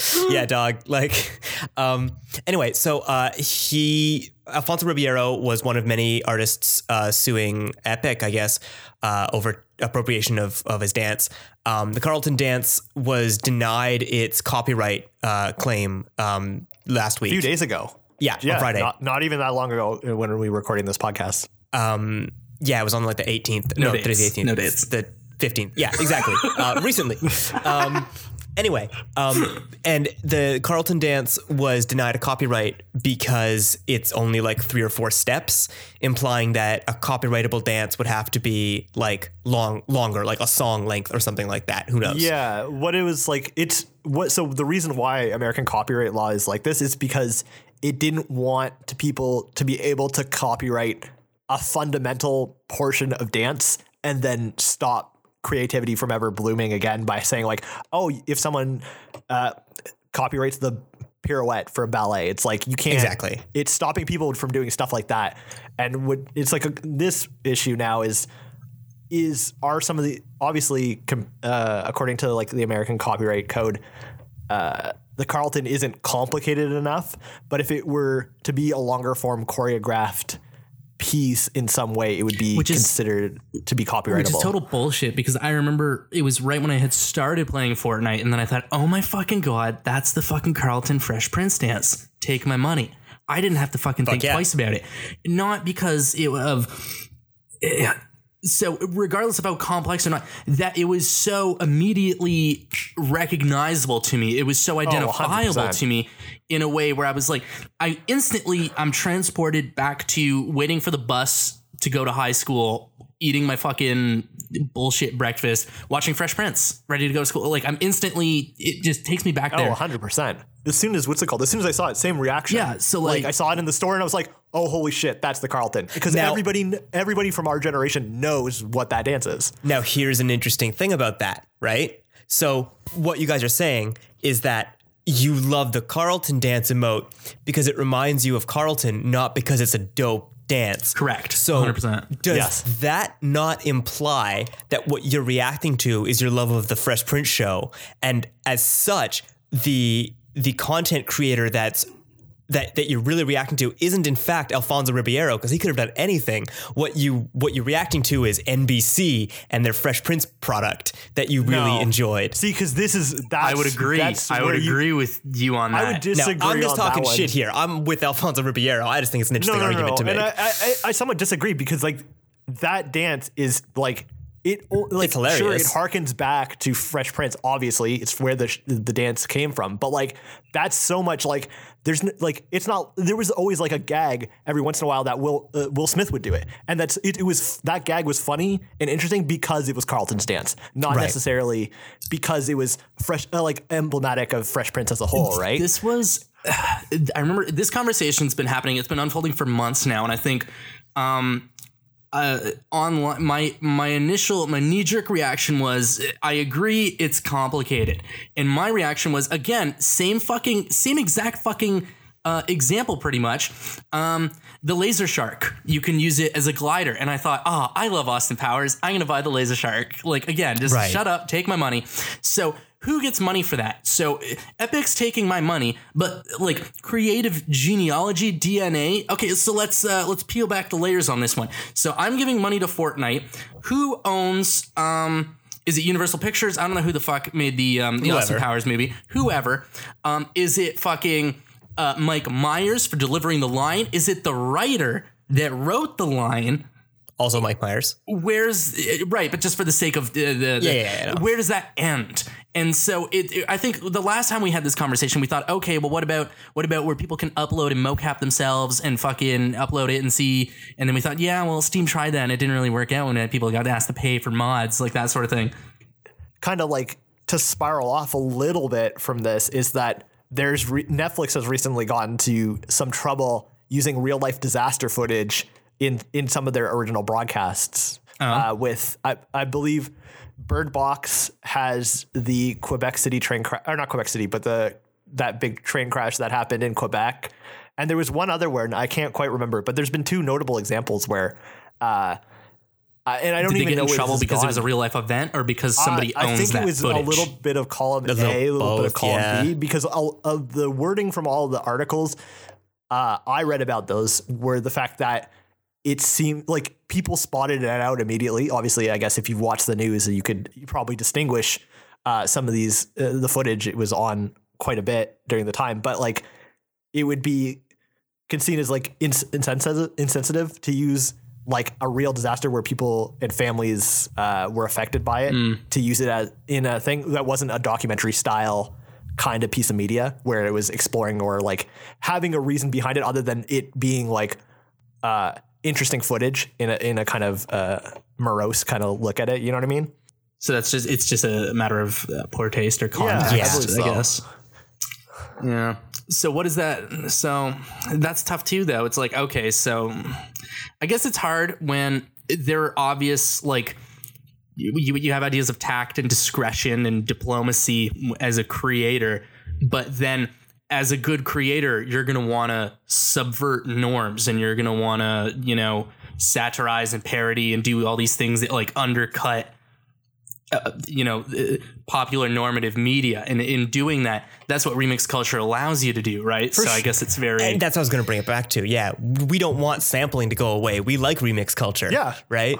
yeah, dog. Like, um, anyway, so uh, he Alfonso Ribeiro was one of many artists uh, suing Epic, I guess, uh, over appropriation of of his dance. Um, the Carlton dance was denied its copyright uh, claim um, last week. A few days ago. Yeah, Yeah, on Friday. Not, not even that long ago when we were recording this podcast. um, yeah, it was on like the 18th. No No, dates. the 18th. No It's dates. The 15th. Yeah, exactly. uh, recently. Anyway, um, and the Carlton dance was denied a copyright because it's only like three or four steps, implying that a copyrightable dance would have to be like long, longer, like a song length or something like that. Who knows? Yeah, what it was like, it's what. So the reason why American copyright law is like this is because it didn't want to people to be able to copyright a fundamental portion of dance and then stop creativity from ever blooming again by saying like, oh, if someone uh, copyrights the pirouette for a ballet, it's like you can't Exactly. It's stopping people from doing stuff like that, and what it's like a, this issue now is is are some of the obviously com, uh, according to like the American Copyright Code, uh, the Carlton isn't complicated enough. But if it were to be a longer form choreographed piece in some way, it would be Which is- considered to be copyrightable. Which is total bullshit because I remember it was right when I had started playing Fortnite, and then I thought, oh my fucking god, that's the fucking Carlton Fresh Prince dance. Take my money. I didn't have to fucking think yeah. twice about it. Not because it of. eh, so regardless of how complex or not, that it was so immediately recognizable to me. It was so identifiable 100%. to me in a way where I was like, I instantly I'm transported back to waiting for the bus to go to high school, eating my fucking bullshit breakfast, watching Fresh Prince, ready to go to school. Like I'm instantly, it just takes me back Oh, there. 100%. As soon as, what's it called? As soon as I saw it, same reaction. Yeah, so, like- I saw it in the store and I was like, oh, holy shit, that's the Carlton. Because Now- everybody, everybody from our generation knows what that dance is. Now, here's an interesting thing about that, right? So, what you guys are saying is that you love the Carlton dance emote because it reminds you of Carlton, not because it's a dope dance. Correct. So, 100%. does Yes. that not imply that what you're reacting to is your love of the Fresh Prince show, and as such, the the content creator that's that that you're really reacting to isn't in fact Alfonso Ribeiro because he could have done anything. What you what you're reacting to is NBC and their Fresh Prince product that you really No. enjoyed. See, because this is, that's, I would agree. I where would you- agree with you on that. I would Now, disagree. I'm just on that talking one. shit here. I'm with Alfonso Ribeiro. I just think it's an interesting argument to make. And I, I, I somewhat disagree because like that dance is like it like It's hilarious. sure it harkens back to Fresh Prince. Obviously, it's where the the dance came from. But like that's so much like there's n- like it's not there was always like a gag every once in a while that Will uh, Will Smith would do it, and that's it, it was that gag was funny and interesting because it was Carlton's dance, not Right. necessarily because it was fresh uh, like emblematic of Fresh Prince as a whole, right? This was, I remember this conversation's been happening. It's been unfolding for months now, and I think, um, uh, online, my my initial my knee jerk reaction was I agree it's complicated, and my reaction was again same fucking same exact fucking uh, example pretty much. Um, the laser shark, you can use it as a glider, and I thought, oh, I love Austin Powers. I'm gonna buy the laser shark. Like again, just Right. shut up, take my money. So who gets money for that? So Epic's taking my money, but like creative genealogy, DNA. Okay, so let's uh, let's peel back the layers on this one. So I'm giving money to Fortnite. Who owns um is it Universal Pictures? I don't know who the fuck made the um the Austin Powers movie. Whoever. Um is it fucking uh, Mike Myers for delivering the line? Is it the writer that wrote the line? Also, Mike Myers. where's right but just for the sake of the, the, the- Yeah, yeah, yeah, I know. where does that end and so it, it- i think the last time we had this conversation we thought okay well what about what about where people can upload and mocap themselves and fucking upload it and see and then we thought yeah well steam tried that and it didn't really work out and people got asked to pay for mods like that sort of thing kind of like to spiral off a little bit from this is that there's re- Netflix has recently gotten to some trouble using real life disaster footage in in some of their original broadcasts. Uh, with I, I believe Bird Box has the Quebec City train crash, or not Quebec City, but the that big train crash that happened in Quebec. And there was one other where and I can't quite remember, but there's been two notable examples where. Uh, uh, and I don't did they even get know in trouble this has because it was a real life event or because somebody Uh, I owns think that it was footage a little bit of column A, a little bit of column yeah. B, because all of the wording from all the articles uh, I read about those were the fact that it seemed like people spotted it out immediately. Obviously, I guess if you've watched the news, you could you probably distinguish uh, some of these uh, the footage. It was on quite a bit during the time, but like it would be can seen as like ins- insensitive, insensitive to use like a real disaster where people and families uh, were affected by it to use it as in a thing that wasn't a documentary style kind of piece of media where it was exploring or like having a reason behind it other than it being like uh, interesting footage in a in a kind of uh, morose kind of look at it. You know what I mean? so that's just it's just a matter of uh, poor taste or I context believe I so. guess Yeah. So what is that? So that's tough too, though. It's like okay, so I guess it's hard when there are obvious like you, you you have ideas of tact and discretion and diplomacy as a creator, but then as a good creator, you're gonna want to subvert norms and you're gonna want to you know satirize and parody and do all these things that like undercut uh, you know uh, popular normative media and in doing that that's what remix culture allows you to do right so i guess it's very And that's what I was going to bring it back to. Yeah, we don't want sampling to go away. We like remix culture. Yeah. Right.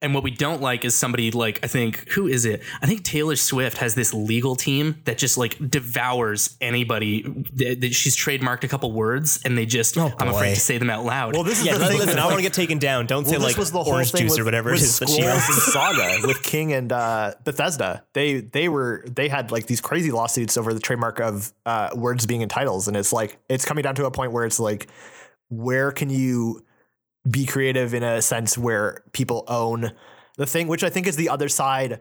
And what we don't like is somebody like I think who is it? I think Taylor Swift has this legal team that just like devours anybody. That that she's trademarked a couple words, and they just I'm afraid to say them out loud. Well, this is Yeah, the listen, thing. I want to get taken down. Don't say like this was the whole orange thing juice with, or whatever with it is that she Scrolls owns. and Saga with King and uh, Bethesda. They they were they had like these crazy lawsuits over the trademark of uh, words being in titles, and it's like it's coming down to a point where it's like, where can you be creative in a sense where people own the thing, which I think is the other side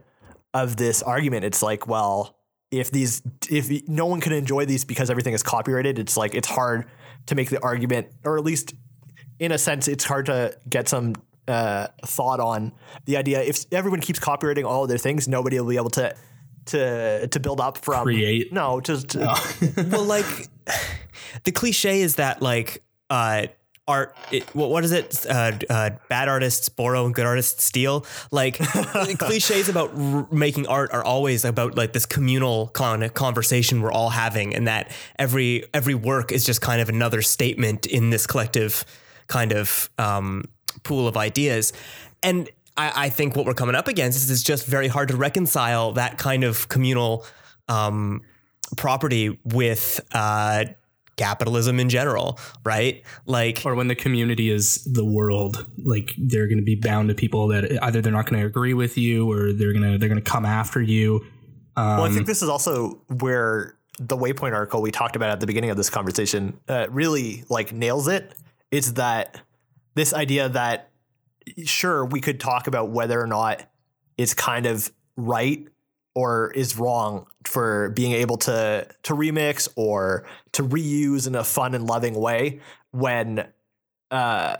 of this argument. It's like, well, if these if no one can enjoy these because everything is copyrighted, it's like it's hard to make the argument, or at least in a sense, it's hard to get some uh, thought on the idea. If everyone keeps copyrighting all of their things, nobody will be able to to to build up from Create. No, just to, well, like the cliche is that like uh art it, what, what is it? Uh, uh bad artists borrow and good artists steal. Like cliches about r- making art are always about like this communal con- conversation we're all having and that every every work is just kind of another statement in this collective kind of um pool of ideas. And I, I think what we're coming up against is it's just very hard to reconcile that kind of communal um, property with uh, capitalism in general, right? Like, or when the community is the world, like they're going to be bound to people that either they're not going to agree with you or they're gonna they're gonna come after you. Well, I Um, think this is also where the Waypoint article we talked about at the beginning of this conversation uh, really like nails it. It's that this idea that sure we could talk about whether or not it's kind of right or is wrong for being able to to remix or to reuse in a fun and loving way when uh,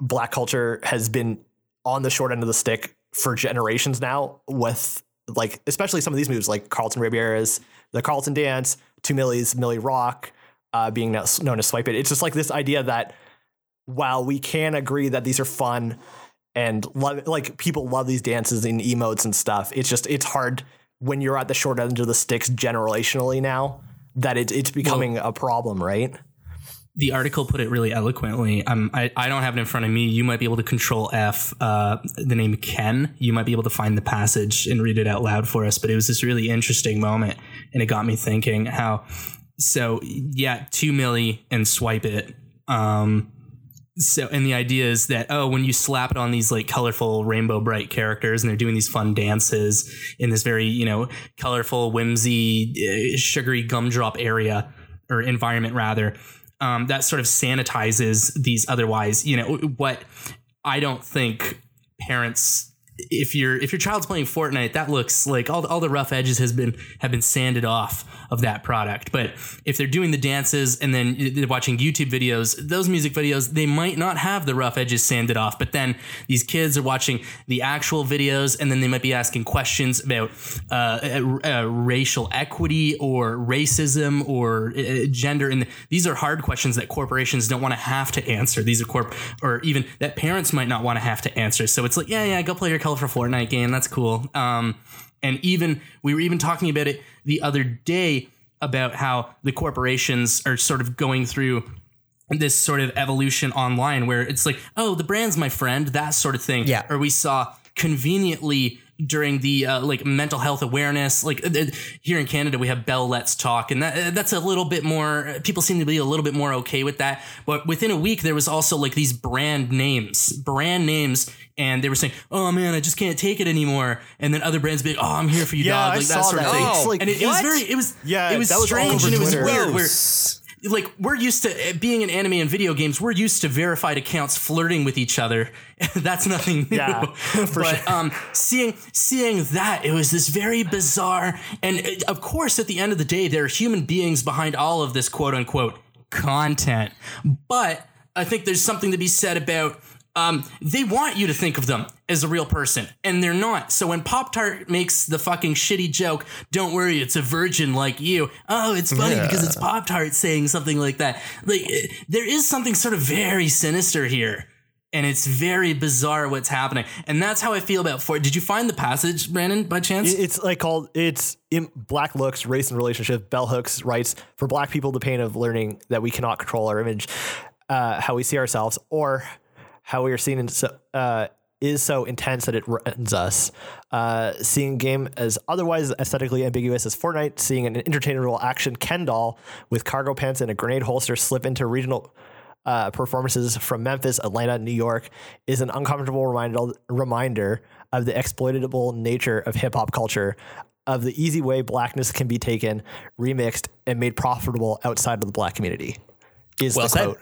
black culture has been on the short end of the stick for generations now with like especially some of these moves like Carlton Ribeiro's the Carlton dance, Two Milly's Milly Rock, uh, being now known as Swipe It. It's just like this idea that while we can agree that these are fun and love like people love these dances and emotes and stuff, it's just it's hard when you're at the short end of the sticks generationally now that it, it's becoming a problem, right? the article put it really eloquently. Um, I, I don't have it in front of me. You might be able to control F uh, the name Ken. You might be able to find the passage and read it out loud for us. But it was this really interesting moment, and it got me thinking how. So yeah, two milly and swipe it. Um, so and the idea is that oh, when you slap it on these like colorful rainbow bright characters, and they're doing these fun dances in this very you know colorful, whimsy, uh, sugary gumdrop area or environment rather um, that sort of sanitizes these otherwise you know what i don't think parents if your if your child's playing Fortnite, that looks like all, all the rough edges has been have been sanded off of that product. But if they're doing the dances and then they're watching YouTube videos, those music videos they might not have the rough edges sanded off. But then these kids are watching the actual videos, and then they might be asking questions about uh, uh, uh, racial equity or racism or uh, gender, and these are hard questions that corporations don't want to have to answer. These are corp or even that parents might not want to have to answer. So it's like, yeah, yeah, go play your colorful Fortnite game. That's cool. Um, and even we were even talking about it the other day about how the corporations are sort of going through this sort of evolution online where it's like, oh, the brand's my friend, that sort of thing. Yeah. Or we saw conveniently during the uh, like mental health awareness like uh, here in Canada we have Bell Let's Talk and that uh, that's a little bit more people seem to be a little bit more okay with that but within a week there was also like these brand names brand names and they were saying oh man I just can't take it anymore and then other brands be like oh I'm here for you Yeah, dog I like that saw sort of that. thing It's like, and it, it was very it was Yeah, it was that was strange and it was weird where. Like we're used to being in anime and video games we're used to verified accounts flirting with each other. That's nothing new. Yeah, for but sure. um seeing seeing that it was this very bizarre and uh, of course at the end of the day there are human beings behind all of this quote unquote content. But i think there's something to be said about um, they want you to think of them as a real person, and they're not. So when Pop Tart makes the fucking shitty joke, "Don't worry, it's a virgin like you." Oh, it's funny because it's Pop Tart saying something like that. Like eh, there is something sort of very sinister here, and it's very bizarre what's happening. And that's how I feel about Fort. Did you find the passage, Brandon, by chance? It's like called it's in Black Looks, Race and Relationship. Bell Hooks writes for Black people the pain of learning that we cannot control our image, uh, how we see ourselves, or how we are seen in so, uh, is so intense that it rends us. Uh, seeing a game as otherwise aesthetically ambiguous as Fortnite, seeing an interchangeable action Ken doll with cargo pants and a grenade holster slip into regional uh, performances from Memphis, Atlanta, New York is an uncomfortable reminder, reminder of the exploitable nature of hip hop culture, of the easy way blackness can be taken, remixed, and made profitable outside of the black community. Is Well the said. quote.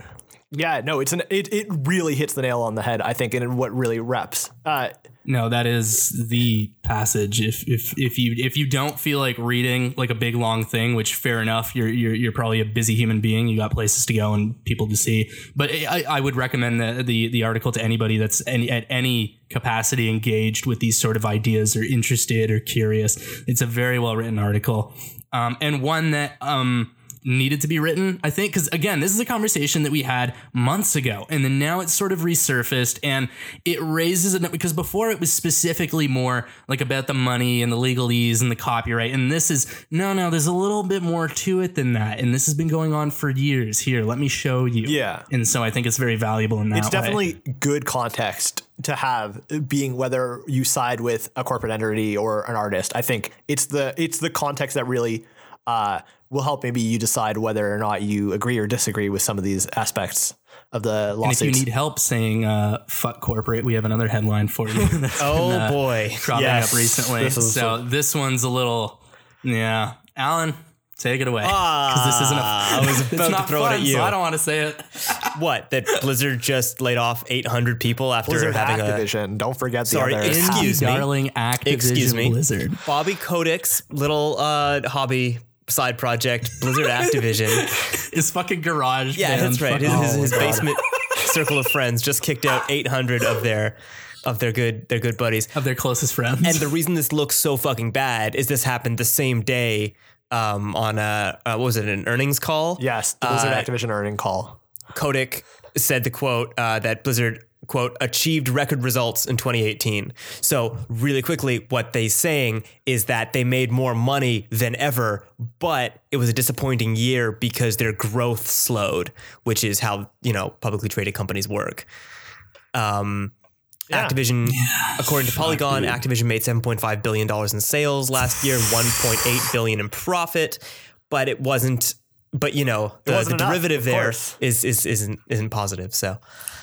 Yeah, no, it's an it, it really hits the nail on the head, I think, and what really reps. Uh, No, that is the passage. If if if you if you don't feel like reading like a big long thing, which fair enough, you're you're you're probably a busy human being. You got places to go and people to see. But I, I would recommend the, the the article to anybody that's any, at any capacity engaged with these sort of ideas or interested or curious. It's a very well written article, um, and one that um needed to be written, I think, because again, this is a conversation that we had months ago, and then now it's sort of resurfaced and it raises it because before it was specifically more like about the money and the legalese and the copyright, and this is no, no, there's a little bit more to it than that, and this has been going on for years. Here, let me show you. Yeah. and so I think it's very valuable in that. it's way. definitely good context to have being whether you side with a corporate entity or an artist i think it's the it's the context that really uh, will help maybe you decide whether or not you agree or disagree with some of these aspects of the And if you need help saying uh, "fuck corporate," we have another headline for you. that's Oh been, uh, boy. cropping Yes. up recently. This is so this one's a little, yeah. Alan, take it away. Because this isn't a. Ah, I was about to not throw it at you. So I don't want to say it. What? That Blizzard just laid off 800 people after Blizzard having a Activision. Don't forget the Sorry, other. it's- Excuse me. darling Activision Excuse me. Blizzard. Bobby Kotick's little uh, hobby side project, Blizzard Activision. His fucking garage. Yeah, band that's right. His, his, his Oh, basement circle of friends just kicked out 800 of their of their good their good buddies. of their closest friends. And the reason this looks so fucking bad is this happened the same day um, on a uh, what was it an earnings call? yes, the Blizzard Uh, Activision earning call. Kotick said the quote uh, that Blizzard quote achieved record results in 2018. So really quickly, what they're saying is that they made more money than ever, but it was a disappointing year because their growth slowed, which is how you know publicly traded companies work. Um, Yeah. Activision, according to Polygon, Activision made 7.5 billion dollars in sales last year and 1.8 billion in profit, but it wasn't. But you know, the, the enough, derivative there is is isn't isn't positive. So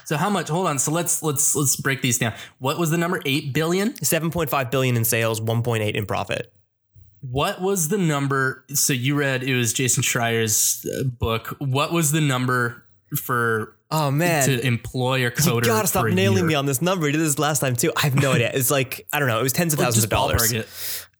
so how much? Hold on. So let's let's let's break these down. What was the number? Eight billion. 7.5 billion in sales, 1.8 in profit. What was the number? So you read it was Jason Schreier's uh, book. What was the number for Oh man. to employ a coder? you gotta stop nailing year? me on this number. You did this last time too. I have no idea. It's like I don't know. It was tens of Well, thousands of dollars.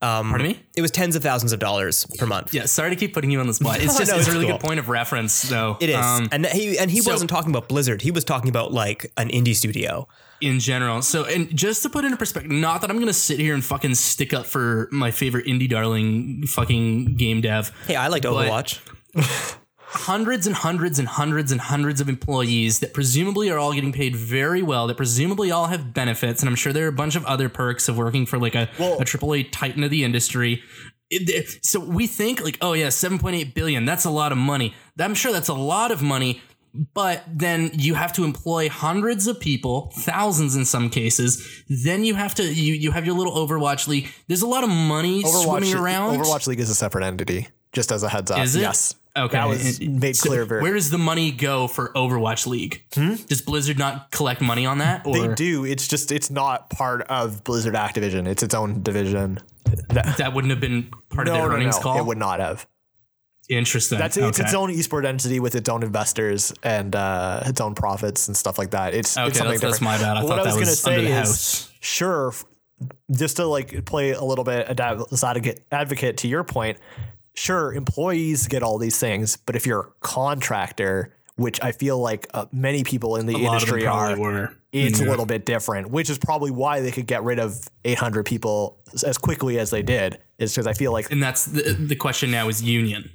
Um, Pardon me? It was tens of thousands of dollars per month. Yeah, sorry to keep putting you on the spot. It's just No, it's it's a really cool. good point of reference, though. It is, Um, and he and he so- wasn't talking about Blizzard. He was talking about like an indie studio. in general. So, and just to put into perspective, not that I'm gonna sit here and fucking stick up for my favorite indie darling fucking game dev. Hey, I liked Overwatch. Hundreds and hundreds and hundreds and hundreds of employees that presumably are all getting paid very well. That presumably all have benefits, and I'm sure there are a bunch of other perks of working for like a Well- a AAA titan of the industry. It- it- so we think like, oh yeah, 7.8 billion. That's a lot of money. I'm sure that's a lot of money. But then you have to employ hundreds of people, thousands in some cases. Then you have to you you have your little Overwatch league. There's a lot of money swimming around. Overwatch League is a separate entity. Just as a heads up. Is it? Yes. Okay. That was And- made so clear. Very. Where does the money go for Overwatch League? Does Blizzard not collect money on that? Or they do. It's just it's not part of Blizzard Activision. It's its own division. That- that wouldn't have been part of no, their no, earnings no. call? It would not have. Interesting. That's it's Okay. its own esport entity with its own investors and uh, its own profits and stuff like that. It's, Okay, it's something that's- that's my bad. I But thought what that I was, was gonna under say is, house. sure, just to like play a little bit advocate, advocate to your point. Sure, employees get all these things, but if you're a contractor, which I feel like uh, many people in the A lot of them industry are, were. it's Yeah. a little bit different, which is probably why they could get rid of 800 people as quickly as they did. Is because I feel like And that's the, the question now is union.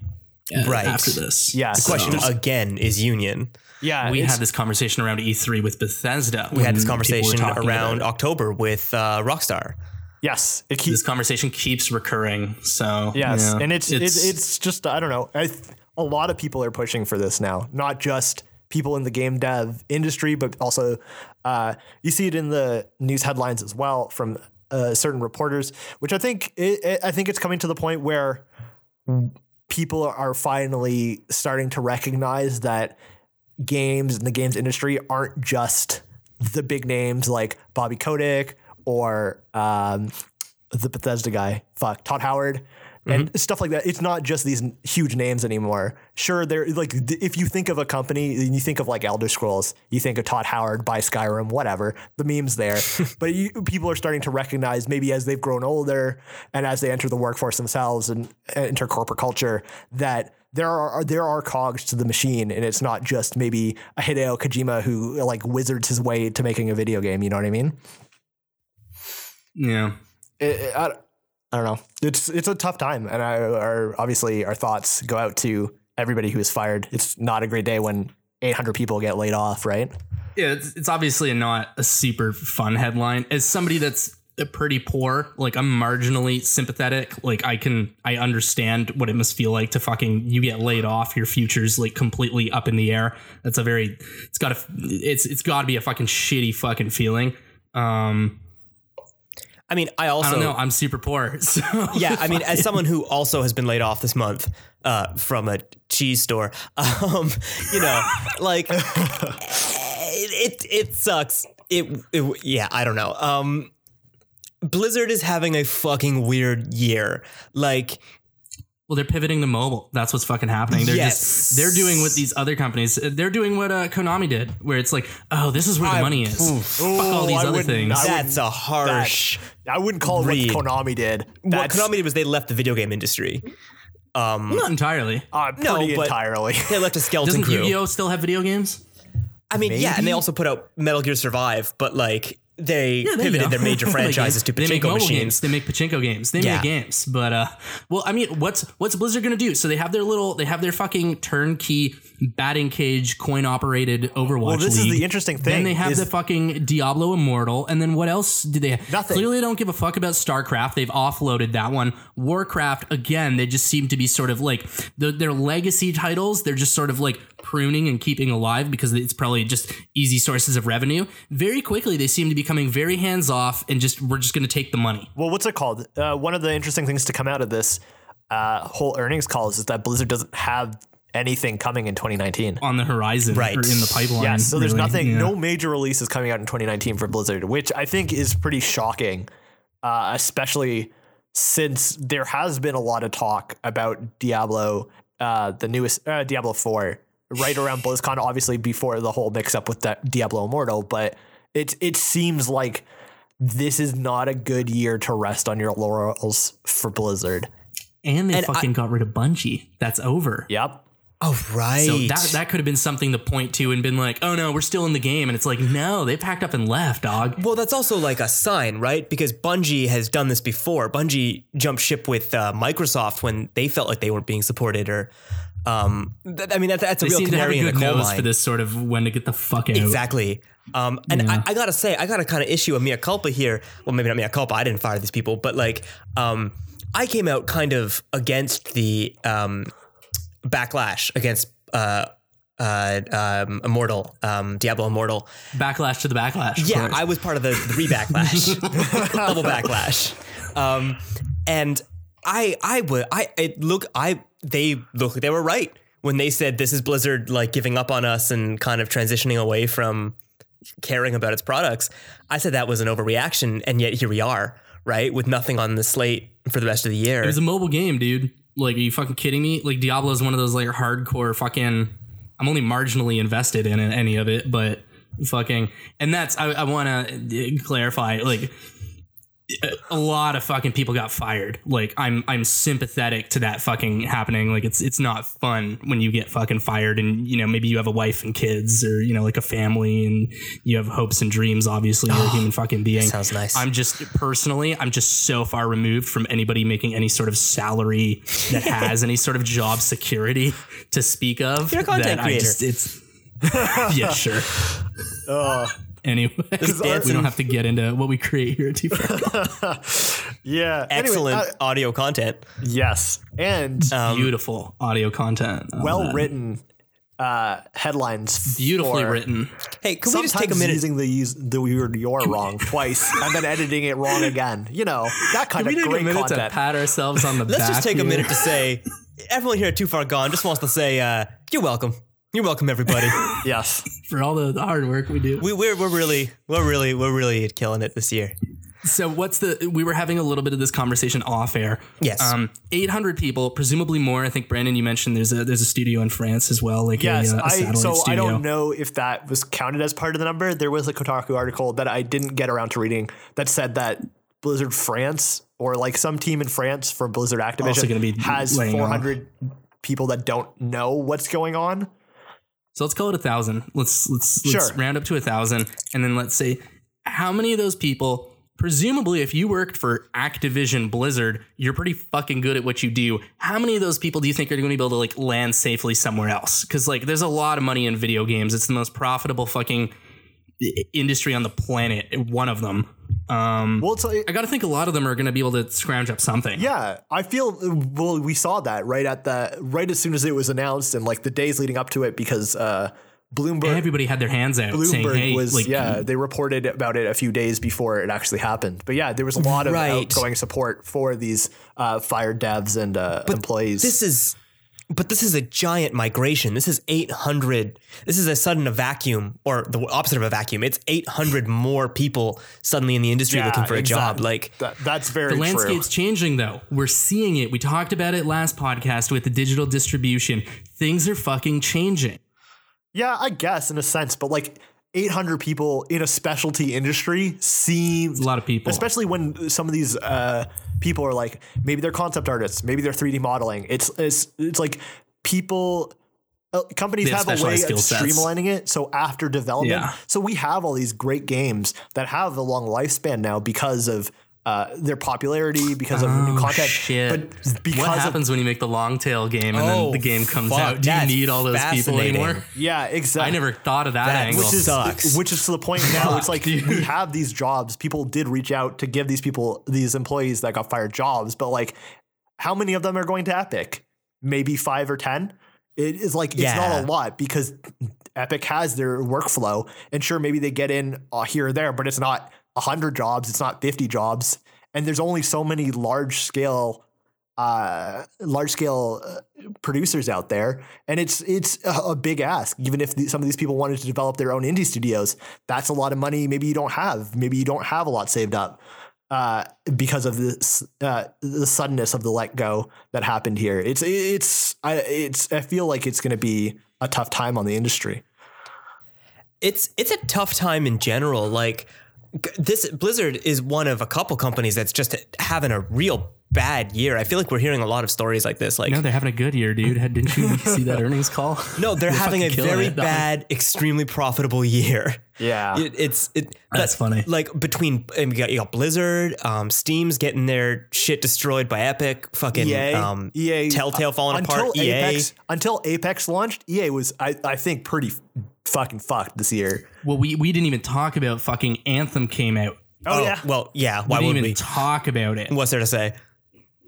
uh, Right. After this. Yeah, So Question again is union. yeah, we had this conversation around E3 with Bethesda. We had this conversation around October with uh, Rockstar. Yes, it This conversation keeps recurring. So Yes, yeah, and it's, it's it's just I don't know. I th- a lot of people are pushing for this now, not just people in the game dev industry, but also uh, you see it in the news headlines as well from uh, certain reporters, which I think it, it, I think it's coming to the point where people are finally starting to recognize that games and the games industry aren't just the big names like Bobby Kotick or um, the Bethesda guy, fuck Todd Howard. And stuff like that. It's not just these huge names anymore. Sure, they're like if you think of a company and you think of like Elder Scrolls, you think of Todd Howard by Skyrim, whatever. The memes there, but you, people are starting to recognize maybe as they've grown older and as they enter the workforce themselves and enter corporate culture that there are there are cogs to the machine, and it's not just maybe a Hideo Kojima who like wizards his way to making a video game. You know what I mean? Yeah. It, I, I don't know. It's it's a tough time, and I, our obviously our thoughts go out to everybody who is fired. It's not a great day when 800 people get laid off, right? Yeah, it's, it's obviously not a super fun headline. As somebody that's pretty poor, like I'm marginally sympathetic. Like I can, I understand what it must feel like to fucking you get laid off, your future's like completely up in the air. That's a very, it's got to, it's it's got to be a fucking shitty fucking feeling. Um, I mean, I also I don't know. I'm super poor, so yeah, I mean, as someone who also has been laid off this month uh, from a cheese store, um, you know, like it, it, it sucks. It, it, yeah, I don't know. Um, Blizzard is having a fucking weird year. Like, Well, they're pivoting to mobile. That's what's fucking happening. They're Yes. just they're doing what these other companies. They're doing what uh, Konami did, where it's like, oh, this is where the I- money is. oof. Fuck all Oh, these I other things. That's a harsh. I wouldn't call it read. what Konami did. what Konami did was they left the video game industry. Um, Not entirely. uh, No, pretty but- entirely. they left a skeleton Doesn't crew. Yu-Gi-Oh still have video games? I mean, yeah, and they also put out Metal Gear Survive, but like they Yeah, pivoted go. their major franchises to they make pachinko mobile machines. Games. They make pachinko games. They Yeah. make games. But uh, well, I mean, what's what's Blizzard gonna do? So they have their little, they have their fucking turnkey batting cage coin operated Overwatch. Well, this is the interesting thing. Then they have is- the fucking Diablo Immortal, and then what else did they? have? Nothing. Clearly, they don't give a fuck about StarCraft. They've offloaded that one. Warcraft again. They just seem to be sort of like the, their legacy titles. They're just sort of like pruning and keeping alive because it's probably just easy sources of revenue. Very quickly, they seem to be becoming very hands off and just we're just going to take the money. well, what's it called? Uh, one of the interesting things to come out of this uh, whole earnings calls is that Blizzard doesn't have anything coming in 2019. on the horizon Right. or in the pipeline. Yes, so there's really. nothing, Yeah. no major releases coming out in 2019 for Blizzard, which I think is pretty shocking, uh, especially since there has been a lot of talk about Diablo, uh, the newest uh, Diablo 4, right around BlizzCon, obviously before the whole mix up with that Diablo Immortal, but it it seems like this is not a good year to rest on your laurels for Blizzard. And they And fucking got rid of Bungie. That's over. Yep. Oh right. So that that could have been something to point to and been like, oh no, we're still in the game. And it's like, no, they packed up and left, dog. well, that's also like a sign, right? Because Bungie has done this before. Bungie jumped ship with uh, Microsoft when they felt like they weren't being supported, or um, th- I mean, that, that's a They real seem to have a canary in the coal mine. for this sort of when to get the fuck out. Exactly. Um, and Yeah. I, I gotta say, I gotta kind of issue a mea culpa here. Well, maybe not mea culpa. I didn't fire these people, but like, um, I came out kind of against the um, backlash against uh, uh, um, Immortal, um, Diablo Immortal. Backlash to the backlash. Yeah. I was part of the, the re-backlash, double backlash, um, and I I would I it, look I they look like they were right when they said this is Blizzard like giving up on us and kind of transitioning away from caring about its products. I said that was an overreaction, and yet here we are, right, with nothing on the slate for the rest of the year. It was a mobile game, dude. Like, are you fucking kidding me? Like, Diablo is one of those like hardcore fucking. I'm only marginally invested in any of it, but fucking. And that's I, I want to clarify. Like, a lot of fucking people got fired. Like, I'm I'm sympathetic to that fucking happening. Like, it's it's not fun when you get fucking fired, and you know maybe you have a wife and kids, or you know like a family, and you have hopes and dreams. Obviously, you're a oh, human fucking being. sounds nice. I'm just personally, I'm just so far removed from anybody making any sort of salary that has any sort of job security to speak of. You're a content that I creator. just, it's yeah, sure. Uh, anyway, we dancing- don't have to get into what we create here at too far. Yeah. Anyway, Excellent uh, audio content. yes. And Beautiful audio content. Well man. written uh, headlines. Beautifully for- written. Hey, could we just take a minute? using the use the word "you're" wrong twice and then editing it wrong again. You know that kind We of take a great minute content. to pat ourselves on the back. Let's just take a minute to say, everyone here at Too Far Gone just wants to say, uh, you're welcome. You're welcome, everybody. yes, for all the, the hard work we do. we, we're we're really we're really we're really killing it this year. So what's the? We were having a little bit of this conversation off air. Yes. Um, 800 people, presumably more. I think Brandon, you mentioned there's a there's a studio in France as well, like yes. a, uh, a I so studio. I don't know if that was counted as part of the number. There was a Kotaku article that I didn't get around to reading that said that Blizzard France or like some team in France for Blizzard Activision gonna be has laying off. 400 people that don't know what's going on. So let's call it a thousand. Let's let's let's round up to a thousand, and then let's say how many of those people. Presumably, if you worked for Activision Blizzard, you're pretty fucking good at what you do. How many of those people do you think are going to be able to like land safely somewhere else? Because like, there's a lot of money in video games. It's the most profitable fucking industry on the planet. One of them. Um, Well, I got to think a lot of them are going to be able to scrounge up something. Yeah, I feel well. We saw that right at the right as soon as it was announced, and like the days leading up to it, because uh, Bloomberg Everybody had their hands out saying, Bloomberg "Hey, was like, yeah, they reported about it a few days before it actually happened. But yeah, there was a lot of Right. outgoing support for these uh, fired devs and uh, employees. This is, but this is a giant migration. This is 800. This is a sudden a vacuum, or the opposite of a vacuum. It's 800 more people suddenly in the industry Yeah, looking for a job. Like, That, that's very The true. landscape's changing though. We're seeing it. We talked about it last podcast with the digital distribution. Things are fucking changing. Yeah, I guess in a sense, but like 800 people in a specialty industry seems a lot of people. especially when some of these uh, people are like maybe they're concept artists, maybe they're 3D modeling. It's it's it's like people. Uh, companies have have, a way of streamlining it. So after development, Yeah. so we have all these great games that have a long lifespan now because of uh, their popularity, because of new content. Oh, Shit. But because what of happens when you make the long tail game and Oh, then the game comes fuck, out? Do you need all those people anymore? yeah, exactly. I never thought of that, That angle. which is sucks. which is to the point now. it's like dude. we have these jobs. People did reach out to give these people these employees that got fired jobs, but like, how many of them are going to Epic? Maybe five or ten. It is like it's Yeah. not a lot because Epic has their workflow, and sure, maybe they get in uh, here or there, but it's not hundred jobs. It's not fifty jobs, and there's only so many large scale uh, large scale uh, producers out there, and it's it's a, big ask. Even if the, some of these people wanted to develop their own indie studios, that's a lot of money. Maybe you don't have. Maybe you don't have a lot saved up uh, because of this uh, the suddenness of the let go that happened here. It's it's I it's I feel like it's going to be a tough time on the industry. it's it's a tough time in general. Like this Blizzard is one of a couple companies that's just having a real bad year. I feel like we're hearing a lot of stories like this. Like no, they're having a good year, dude. Had- Didn't you see that earnings call? no, they're having a very it, bad, extremely profitable year. Yeah. It, it's it. That's but, funny. Like between you got, you got Blizzard, um, Steam's getting their shit destroyed by Epic, fucking EA, um, EA, Telltale falling until apart. E EA, Apex, until Apex launched, EA was I, I think pretty f- fucking fucked this year. Well, we, we didn't even talk about fucking Anthem came out. Oh, oh, yeah. Well, yeah. We Why didn't would even we? talk about it. What's there to say?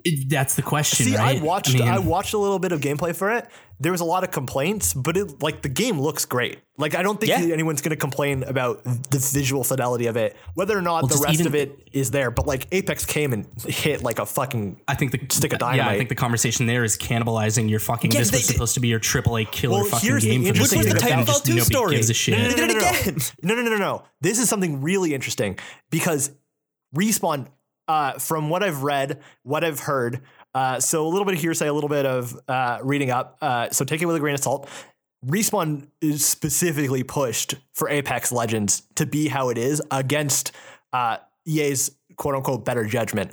It- That's the question, See, right? I watched mean, I, watched a little bit of gameplay for it. There was a lot of complaints, but it like the game looks great. Like I don't think Yeah. anyone's going to complain about the visual fidelity of it, whether or not the rest of it is there. But like Apex came and hit like a fucking I think the stick of Yeah, I think the conversation there is cannibalizing your fucking. Yeah, this they- was supposed to be your AAA killer Well, fucking here's the game for this interesting year, thing and about just Titanfall 2 nobody story. gives a shit. Did it no, no, again. No, no, no, no, no. This is something really interesting because respawn. Uh, from what I've read, what I've heard, uh, so a little bit of hearsay, a little bit of uh, reading up. Uh, so take it with a grain of salt. Respawn is specifically pushed for Apex Legends to be how it is against uh, EA's quote unquote better judgment.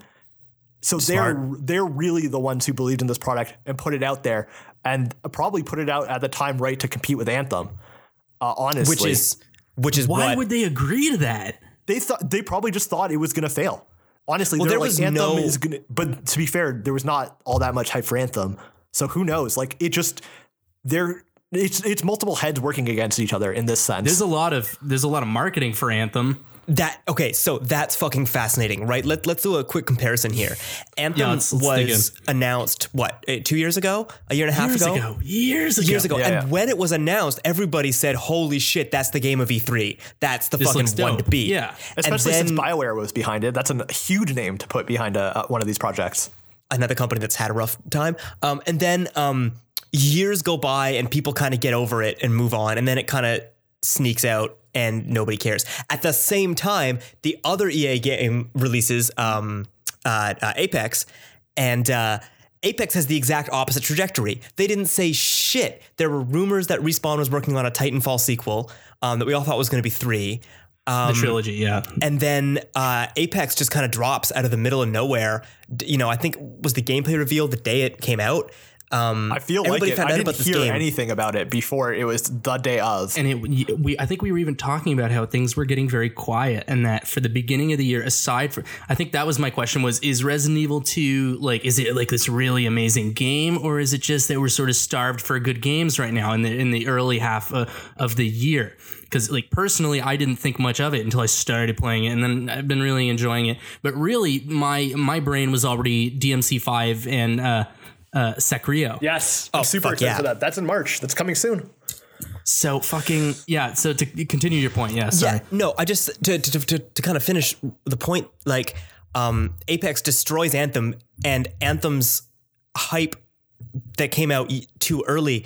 So they're they're really the ones who believed in this product and put it out there, and probably put it out at the time right to compete with Anthem. Uh, honestly, Which is which is Why what would they agree to that? they thought they probably just thought it was going to fail. Honestly, Well, there was Anthem no- is to. But to be fair, there was not all that much hype for Anthem. So who knows? Like it just there. It's it's multiple heads working against each other in this sense. There's a lot of there's a lot of marketing for Anthem. That okay, so that's fucking fascinating, right? Let let's do a quick comparison here. Anthem Yeah, let's- let's was announced what eh, two years ago, a year and a half Years ago, ago. Years ago. years ago. Yeah, and yeah. when it was announced, everybody said, "Holy shit, that's the game of E3. That's the This fucking one to beat." Yeah. Especially and since then Bioware was behind it. That's a huge name to put behind a, a- one of these projects. another company that's had a rough time. Um, and then um, years go by and people kind of get over it and move on, and then it kind of sneaks out and nobody cares. At the same time, the other EA game releases um, uh, uh, Apex, and uh, Apex has the exact opposite trajectory. They didn't say shit. There were rumors that Respawn was working on a Titanfall sequel um, that we all thought was going to be three. the trilogy, yeah. And then uh, Apex just kind of drops out of the middle of nowhere. You know, I think was the gameplay revealed the day it came out. Um, I feel like everybody it. I didn't about hear game. anything about it before it was the day of. and it we I think we were even talking about how things were getting very quiet and that for the beginning of the year aside for I think that was my question was is Resident Evil 2 like is it like this really amazing game or is it just that we're sort of starved for good games right now in the in the early half uh, of the year because like personally I didn't think much of it until I started playing it and then I've been really enjoying it but really my my brain was already DMC5 and uh uh Sekiro Yes, I'm super excited yeah. for that. That's in March. That's coming soon. so fucking yeah so to continue your point yeah sorry Yeah, no, I just to to, to to kind of finish the point. Like, um, Apex destroys Anthem, and Anthem's hype that came out too early,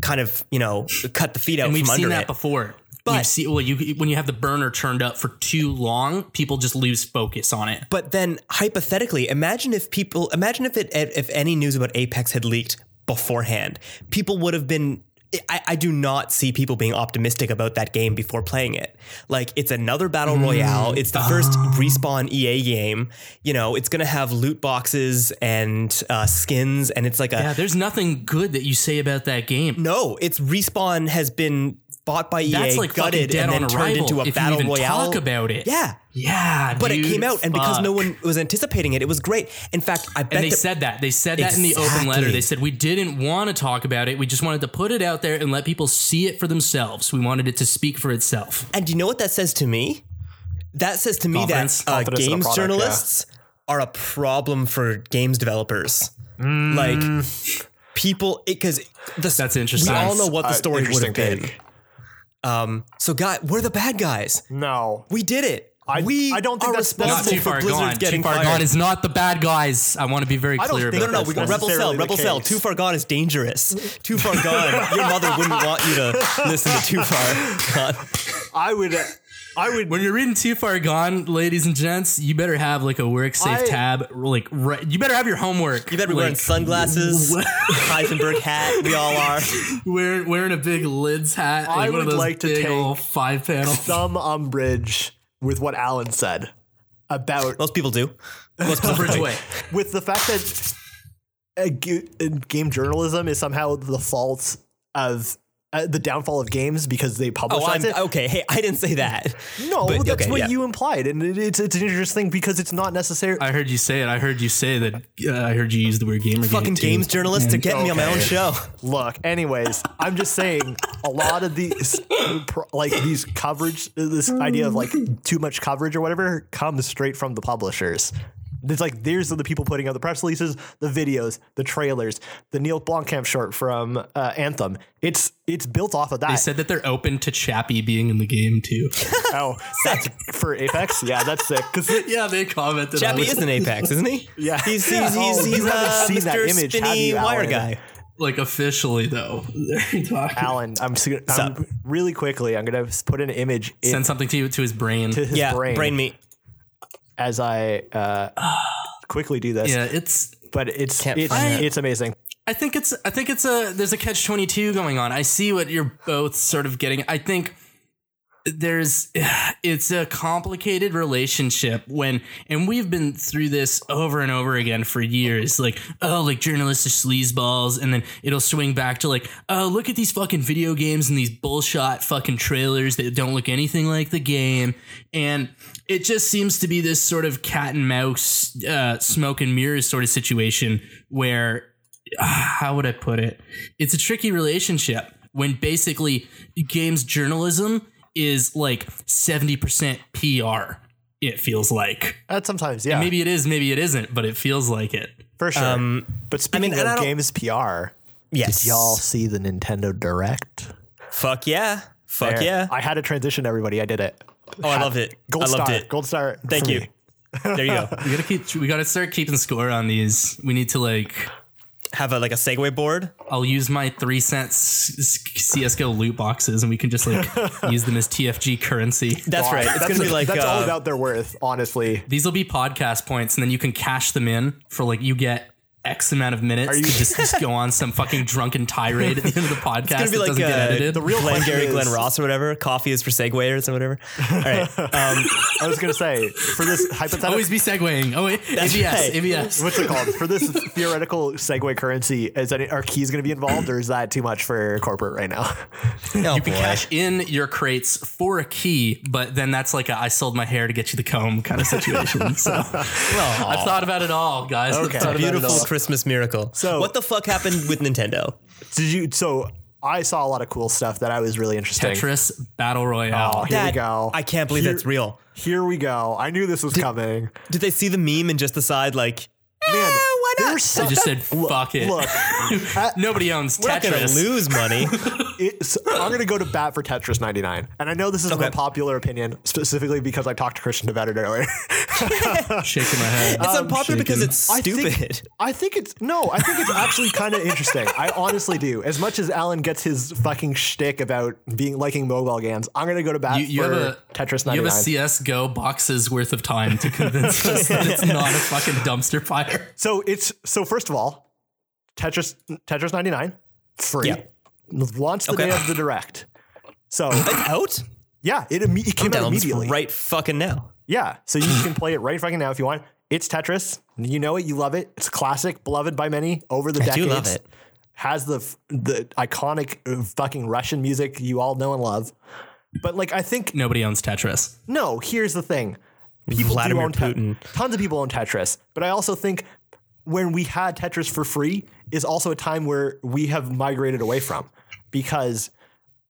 kind of you know cut the feet out and we've from seen under that it. before. But- we've well, you when you have the burner turned up for too long, people just lose focus on it. But then hypothetically, imagine if people imagine if it if any news about Apex had leaked beforehand, people would have been. I, I do not see people being optimistic about that game before playing it. Like it's another battle royale. It's the first respawn EA game. You know, it's gonna have loot boxes and uh, skins, and it's like a Yeah, there's nothing good that you say about that game. no. It's respawn has been bought by EA, That's like gutted, dead and then on turned into a if you battle even royale. talk about it. yeah, yeah, but it came out, and because no one was anticipating it, it was great. In fact, I bet And they that- said that. They said that in the open letter. They said we didn't want to talk about it. We just wanted to put it out there and let people see it for themselves. We wanted it to speak for itself. And do you know what that says to me? That says to me Confidence. that uh, Confidence games product, journalists are a problem for games developers. Mm. Like people, because That's interesting. We all know what the Uh, story would have interesting been. Take. Um, so, guy, we're the bad guys. No. We did it. I- we I don't think are that's Not responsible too for far Blizzard gone. Too far fired. gone is not the bad guys. I want to be very don't clear think about no, no, this. we got Rebel Cell. necessarily the Rebel Cell. Too far gone is dangerous. Too far gone. Your mother wouldn't want you to listen to Too Far Gone. I would. I would. When you're reading too far gone, ladies and gents, you better have like a work safe I- tab. Like, right, you better have your homework. You better be wearing sunglasses, Heisenberg hat. We all are. wearing wearing a big lids hat. I Like one of would those like to big take five panel. some umbrage with what Alan said about Most people do. Most people do. Bridgeway. with the fact that a g- a game journalism is somehow the fault of uh, the downfall of games because they Oh, publicize I'm, it. okay. Hey, I didn't say that. no, but- that's okay, what yeah. you implied, and it, it's it's an interesting thing because it's not necessary. I heard you say it. I heard you say that. Uh, I heard you use the word gamer. Fucking games journalists are getting me on my own show. Look, anyways, I'm just saying a lot of these, like these coverage, this idea of like too much coverage or whatever comes straight from the publishers. It's like there's the people putting out the press releases, the videos, the trailers, the Neil Blomkamp short from uh, Anthem. It's it's built off of that. They said that they're open to Chappie being in the game too. oh, that's for Apex. Yeah, that's sick. Because yeah, they commented. Chappie is an Apex, isn't he? Yeah. He's he's Yeah. he's, Oh, he's you haven't uh, seen that Mr. image, Spinny wire Alan? guy. like officially though. Alan, I'm, s- I'm up? really quickly. I'm gonna put an image in Send something to you to his brain. his Yeah, brain, brain meat. As I uh, quickly do this. Yeah, it's but it's it's, find it's amazing. I think it's I think it's a there's a catch 22 going on. I see what you're both sort of getting. I think there's it's a complicated relationship when and we've been through this over and over again for years like oh like journalists are sleazeballs and then it'll swing back to like oh look at these fucking video games and these bullshot fucking trailers that don't look anything like the game and it just seems to be this sort of cat and mouse uh, smoke and mirrors sort of situation where how would I put it? It's a tricky relationship when basically games journalism is like 70% PR. It feels like. And sometimes, yeah, Maybe it is, maybe it isn't, but it feels like it. for sure. Um, but speaking mean, of games PR, yes. did y'all see the Nintendo Direct? Fuck yeah. Fuck There. yeah. I had to transition everybody. I did it. Oh, I loved it. Gold I loved star. it. Gold star. Thank you. me. There you go. We gotta keep. We gotta start keeping score on these. We need to like. Have a like a Segway board. I'll use my three cents CS:GO loot boxes, and we can just like use them as TFG currency. That's right. It's That's, gonna be like that's all uh, about their worth, honestly. These will be podcast points, and then you can cash them in for like you get X amount of minutes you- to just, just go on some fucking drunken tirade at the end of the podcast It's gonna be that like doesn't get uh, edited. the real Glenn question Gary, is- Glenn Ross or whatever. Coffee is for Segwayers or whatever. All right. Um, I was gonna say for this hypothetical. Always be segueing. Oh wait, ABS, right. ABS. What's it called? For this theoretical segue currency, is any are keys going to be involved, or is that too much for corporate right now? oh You can boy. cash in your crates for a key, but then that's like a I sold my hair to get you the comb kind of situation. So I've thought about it all, guys. I've Okay. thought about it Beautiful all. Christmas miracle. So- what the fuck happened with Nintendo? Did you? So I saw a lot of cool stuff that I was really interesting. Tetris Battle Royale. Oh, here we go. I can't believe Here- that's real. Here we go. I knew this was coming. Did they see the meme and just decide like, Man, eh, why not? there's I so, just said fuck it. look. Nobody owns we're not gonna Tetris. lose money? It's, I'm going to go to bat for Tetris 99, and I know this is an Okay. unpopular opinion, specifically because I talked to Christian about it earlier. Shaking my head. It's um, unpopular because shaking. it's I stupid. think, I think it's no. I think it's actually kind of interesting. I honestly do. As much as Alan gets his fucking shtick about being liking mobile games, I'm gonna go to bat You, you for have a Tetris You have a CS:GO box's worth of time to convince us that it's not a fucking dumpster fire. so it's so first of all, Tetris Tetris 99 free. Yeah. Launch the Okay. day of the direct. So out. yeah, it, imme- it came out immediately. right fucking now. Yeah, so you can play it right fucking now if you want. It's Tetris. You know it. You love it. It's classic, beloved by many over the I decades. do love it. Has the the iconic uh, fucking Russian music you all know and love. But like, I think Nobody owns Tetris. no. Here's the thing: people Vladimir do own Te- Putin. tons of people own Tetris, but I also think when we had Tetris for free is also a time where we have migrated away from because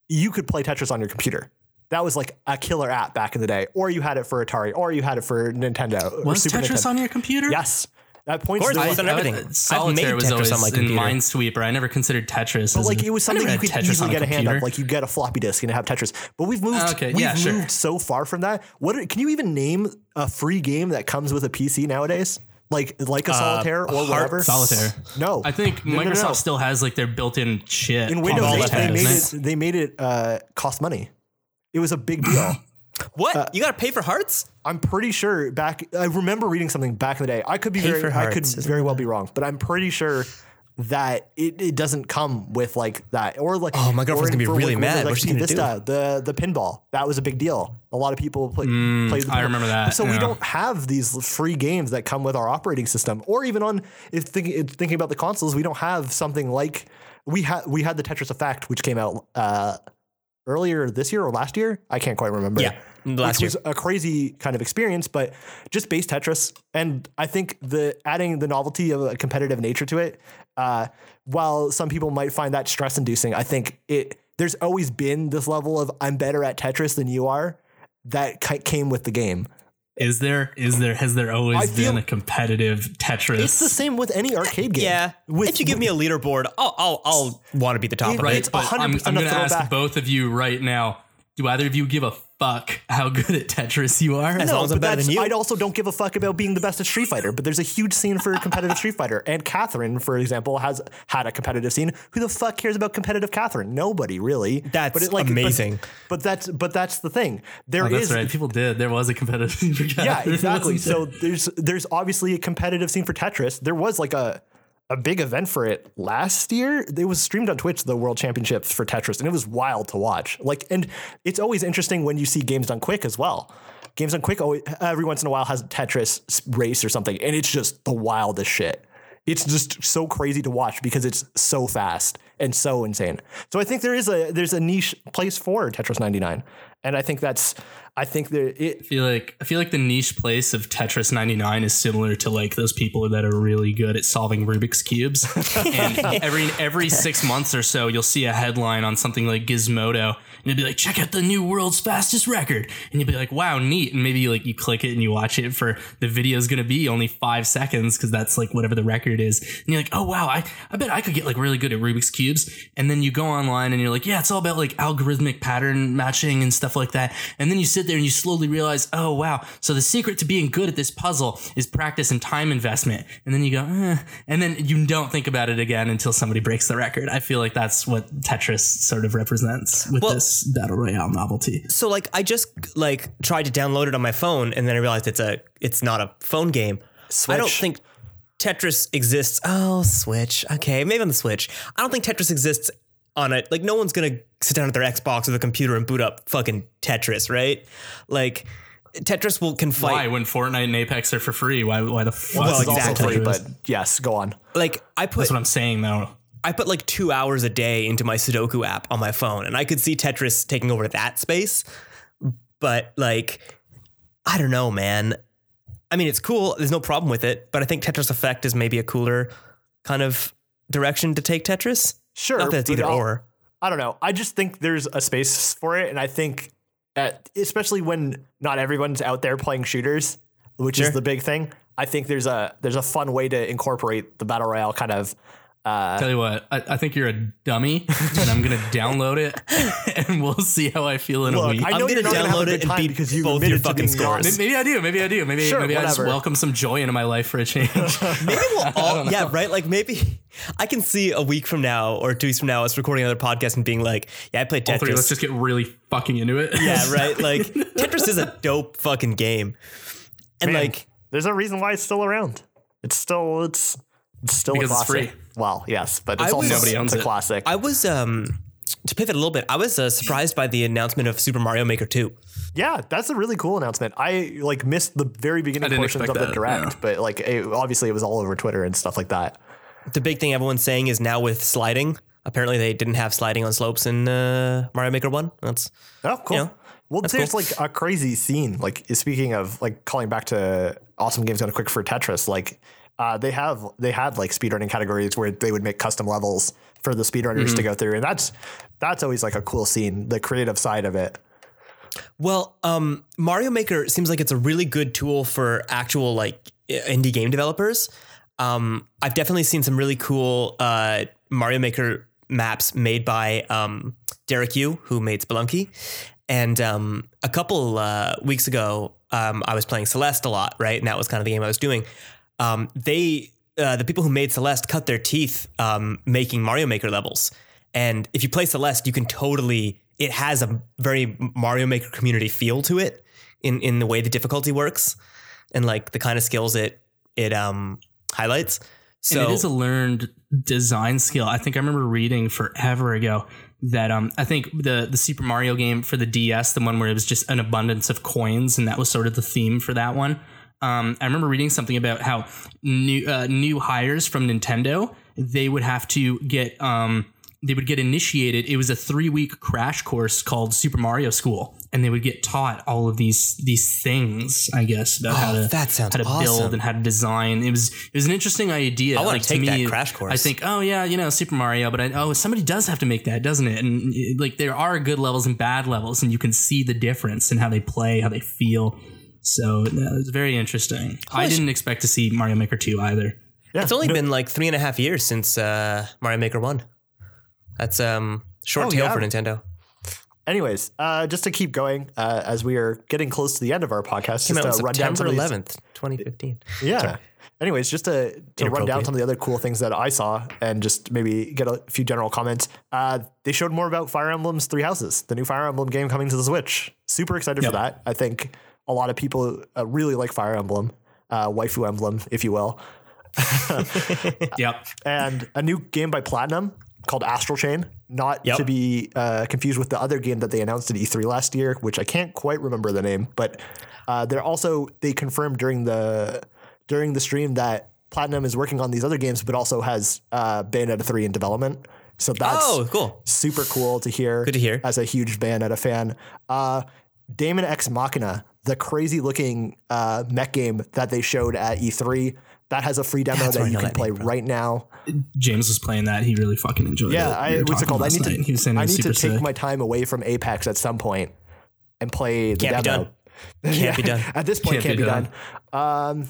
you could play Tetris on your computer. That was like a killer app back in the day, or you had it for Atari, or you had it for Nintendo. Was Super Tetris Nintendo. on your computer? Yes, that points. course, to I- the- It's on everything. I've Solitaire was Tetris always on my in computer. Minesweeper. I never considered Tetris. as like it was something you could Tetris easily on a get a hand computer. of. Like you get a floppy disk and have Tetris. But we've moved. Okay, we've yeah, sure. so far from that. What are- can you even name a free game that comes with a PC nowadays? Like like a solitaire or whatever. Solitaire. No, I think No, no, no, Microsoft no. still has like their built-in shit. in Windows all the they made it. They made it uh, cost money. It was a big deal. What? Uh, you got to pay for hearts? I'm pretty sure back. I remember reading something back in the day. I could be Pay very. for I could very well be wrong, but I'm pretty sure that it, it doesn't come with like that or like. Oh, my girlfriend's in- gonna be really like, mad. Like What's she gonna do? The the pinball that was a big deal. A lot of people play, played. The I remember that, So we don't have these free games that come with our operating system, or even on if thinking if thinking about the consoles, we don't have something like we had. We had the Tetris Effect, which came out. Uh, Earlier this year or last year, I can't quite remember. Yeah, last which was a crazy kind of experience, but just base Tetris. And I think the adding the novelty of a competitive nature to it, uh, while some people might find that stress inducing, I think it there's always been this level of I'm better at Tetris than you are that came with the game. Is there? Is there? Has there always feel- been a competitive Tetris? It's the same with any arcade game. Yeah. With, if you give me a leaderboard, I'll I'll, I'll want to be the top of Right. it. It's but I'm, I'm going to ask throwback. both of you right now. Do either of you give a fuck how good at Tetris you are? As No, long as I'm better than you. I also don't give a fuck about being the best at Street Fighter, but there's a huge scene for competitive Street Fighter. And Catherine, for example, has had a competitive scene. Who the fuck cares about competitive Catherine? Nobody really. That's but amazing. But, but that's but that's the thing. There Oh, is right. People did. There was a competitive scene for Tetris. yeah, exactly. So there's there's obviously a competitive scene for Tetris. There was like a a big event for it last year. It was streamed on Twitch, the World Championships for Tetris, and it was wild to watch. Like, and it's always interesting when you see games done quick as well. Games done quick always, every once in a while has a Tetris race or something, and it's just the wildest shit. It's just so crazy to watch because it's so fast and so insane. So I think there is a there's a niche place for Tetris 99, and I think that's I think there it I feel like I feel like the niche place of Tetris 99 is similar to like those people that are really good at solving Rubik's cubes. and every every 6 months or so you'll see a headline on something like Gizmodo and it'll be like check out the new world's fastest record and you'll be like wow neat and maybe like you click it and you watch it for the video is going to be only 5 seconds cuz that's like whatever the record is. And you're like oh wow I I bet I could get like really good at Rubik's cubes and then you go online and you're like yeah it's all about like algorithmic pattern matching and stuff like that. And then you sit there and you slowly realize, oh wow, so the secret to being good at this puzzle is practice and time investment. And then you go, eh. and then you don't think about it again until somebody breaks the record. I feel like that's what Tetris sort of represents with Well- this battle royale novelty. So like I just like tried to download it on my phone and then I realized it's a it's not a phone game. I don't think Tetris exists. Oh, Switch. Okay, maybe on the Switch. I don't think Tetris exists on it. Like no one's gonna sit down at their Xbox or the computer and boot up fucking Tetris, right? Like Tetris will can fight. Why, when Fortnite and Apex are for free, why, why the fuck? this Well, exactly. free, but yes, go on. Like I put That's what I'm saying though. I put like two hours a day into my Sudoku app on my phone, and I could see Tetris taking over that space. But like, I don't know, man. I mean, it's cool. There's no problem with it, but I think Tetris Effect is maybe a cooler kind of direction to take Tetris. Sure, Not that it's either I'll- or. I don't know. I just think there's a space for it, and I think, at, especially when not everyone's out there playing shooters, which Sure. is the big thing. I think there's a there's a fun way to incorporate the battle royale kind of. Uh, Tell you what, I, I think you're a dummy, and I'm gonna download it, and we'll see how I feel in a week. I I'm gonna you're gonna download it and beat because you both your fucking being scores. lost. Maybe I do. Maybe I do. Maybe Sure, maybe I just welcome some joy into my life for a change. Maybe we'll all, yeah, right. Like maybe I can see a week from now or two weeks from now us recording another podcast and being like, "Yeah, I played All three, let's just get really fucking into it. yeah, right. Like Tetris is a dope fucking game, and Man, like there's a reason why it's still around. It's still it's, it's still Because a it's free. Well, yes, but it's I also was- Nobody owns it's a it. classic. I was um to pivot a little bit. I was uh, surprised by the announcement of Super Mario Maker 2. Yeah, that's a really cool announcement. I like missed the very beginning portions of expect the direct, yeah. but like it, obviously it was all over Twitter and stuff like that. The big thing everyone's saying is now with sliding. Apparently, they didn't have sliding on slopes in uh, Mario Maker 1. That's Oh, cool. You know, well, that's there's cool. like a crazy scene. Like speaking of like calling back to awesome games on a quick for Tetris, like uh, they have they had like speedrunning categories where they would make custom levels for the speedrunners Mm-hmm. to go through, and that's that's always like a cool scene. The creative side of it. Well, um, Mario Maker seems like it's a really good tool for actual like indie game developers. Um, I've definitely seen some really cool uh, Mario Maker maps made by um, Derek Yu, who made Spelunky. And um, a couple uh, weeks ago, um, I was playing Celeste a lot, right? And that was kind of the game I was doing. Um, they, uh, the people who made Celeste, cut their teeth um, making Mario Maker levels. And if you play Celeste, you can totally. It has a very Mario Maker community feel to it in in the way the difficulty works, and like the kind of skills it it um highlights. So and it is a learned design skill. I think I remember reading forever ago that um I think the the Super Mario game for the DS, the one where it was just an abundance of coins, and that was sort of the theme for that one. Um, I remember reading something about how new uh, new hires from Nintendo they would have to get um they would get initiated. It was a three week crash course called Super Mario School, and they would get taught all of these these things. I guess about how Oh, to that sounds how to build and how to design. It was it was an interesting idea. I wanna like, to take me, that crash course. I think, oh yeah, you know, Super Mario, but I, oh, somebody does have to make that, doesn't it? And like, there are good levels and bad levels, and you can see the difference in how they play, how they feel. So yeah, it's very interesting. I didn't expect to see Mario Maker two either. Yeah, it's only no- been like three and a half years since uh, Mario Maker One. That's um short Oh, tail yeah. for Nintendo. Anyways, uh, just to keep going, uh, as we are getting close to the end of our podcast, Came out just to run down September some of these- eleventh, twenty fifteen. Yeah. Anyways, just to, to run down some of the other cool things that I saw and just maybe get a few general comments. Uh, they showed more about Fire Emblem's Three Houses, the new Fire Emblem game coming to the Switch. Super excited for that. I think a lot of people uh, really like Fire Emblem, uh, waifu emblem, if you will. Yep. and a new game by Platinum called Astral Chain, not Yep. to be uh, confused with the other game that they announced at E3 last year, which I can't quite remember the name, but uh, they're also they confirmed during the during the stream that Platinum is working on these other games, but also has uh, Bayonetta 3 in development. So that's Oh, cool. super cool to hear. Good to hear. As a huge Bayonetta fan. Uh, Daemon X Machina, the crazy looking uh, mech game that they showed at E3, that has a free demo That's that you can play name right now. James was playing that. He really fucking enjoyed Yeah, it. We I, what's it called? I need to, night. He was I was need to take sick. my time away from Apex at some point and play the Can't be demo. done. Can't be done. At this point, can't, Can't be be done. Um,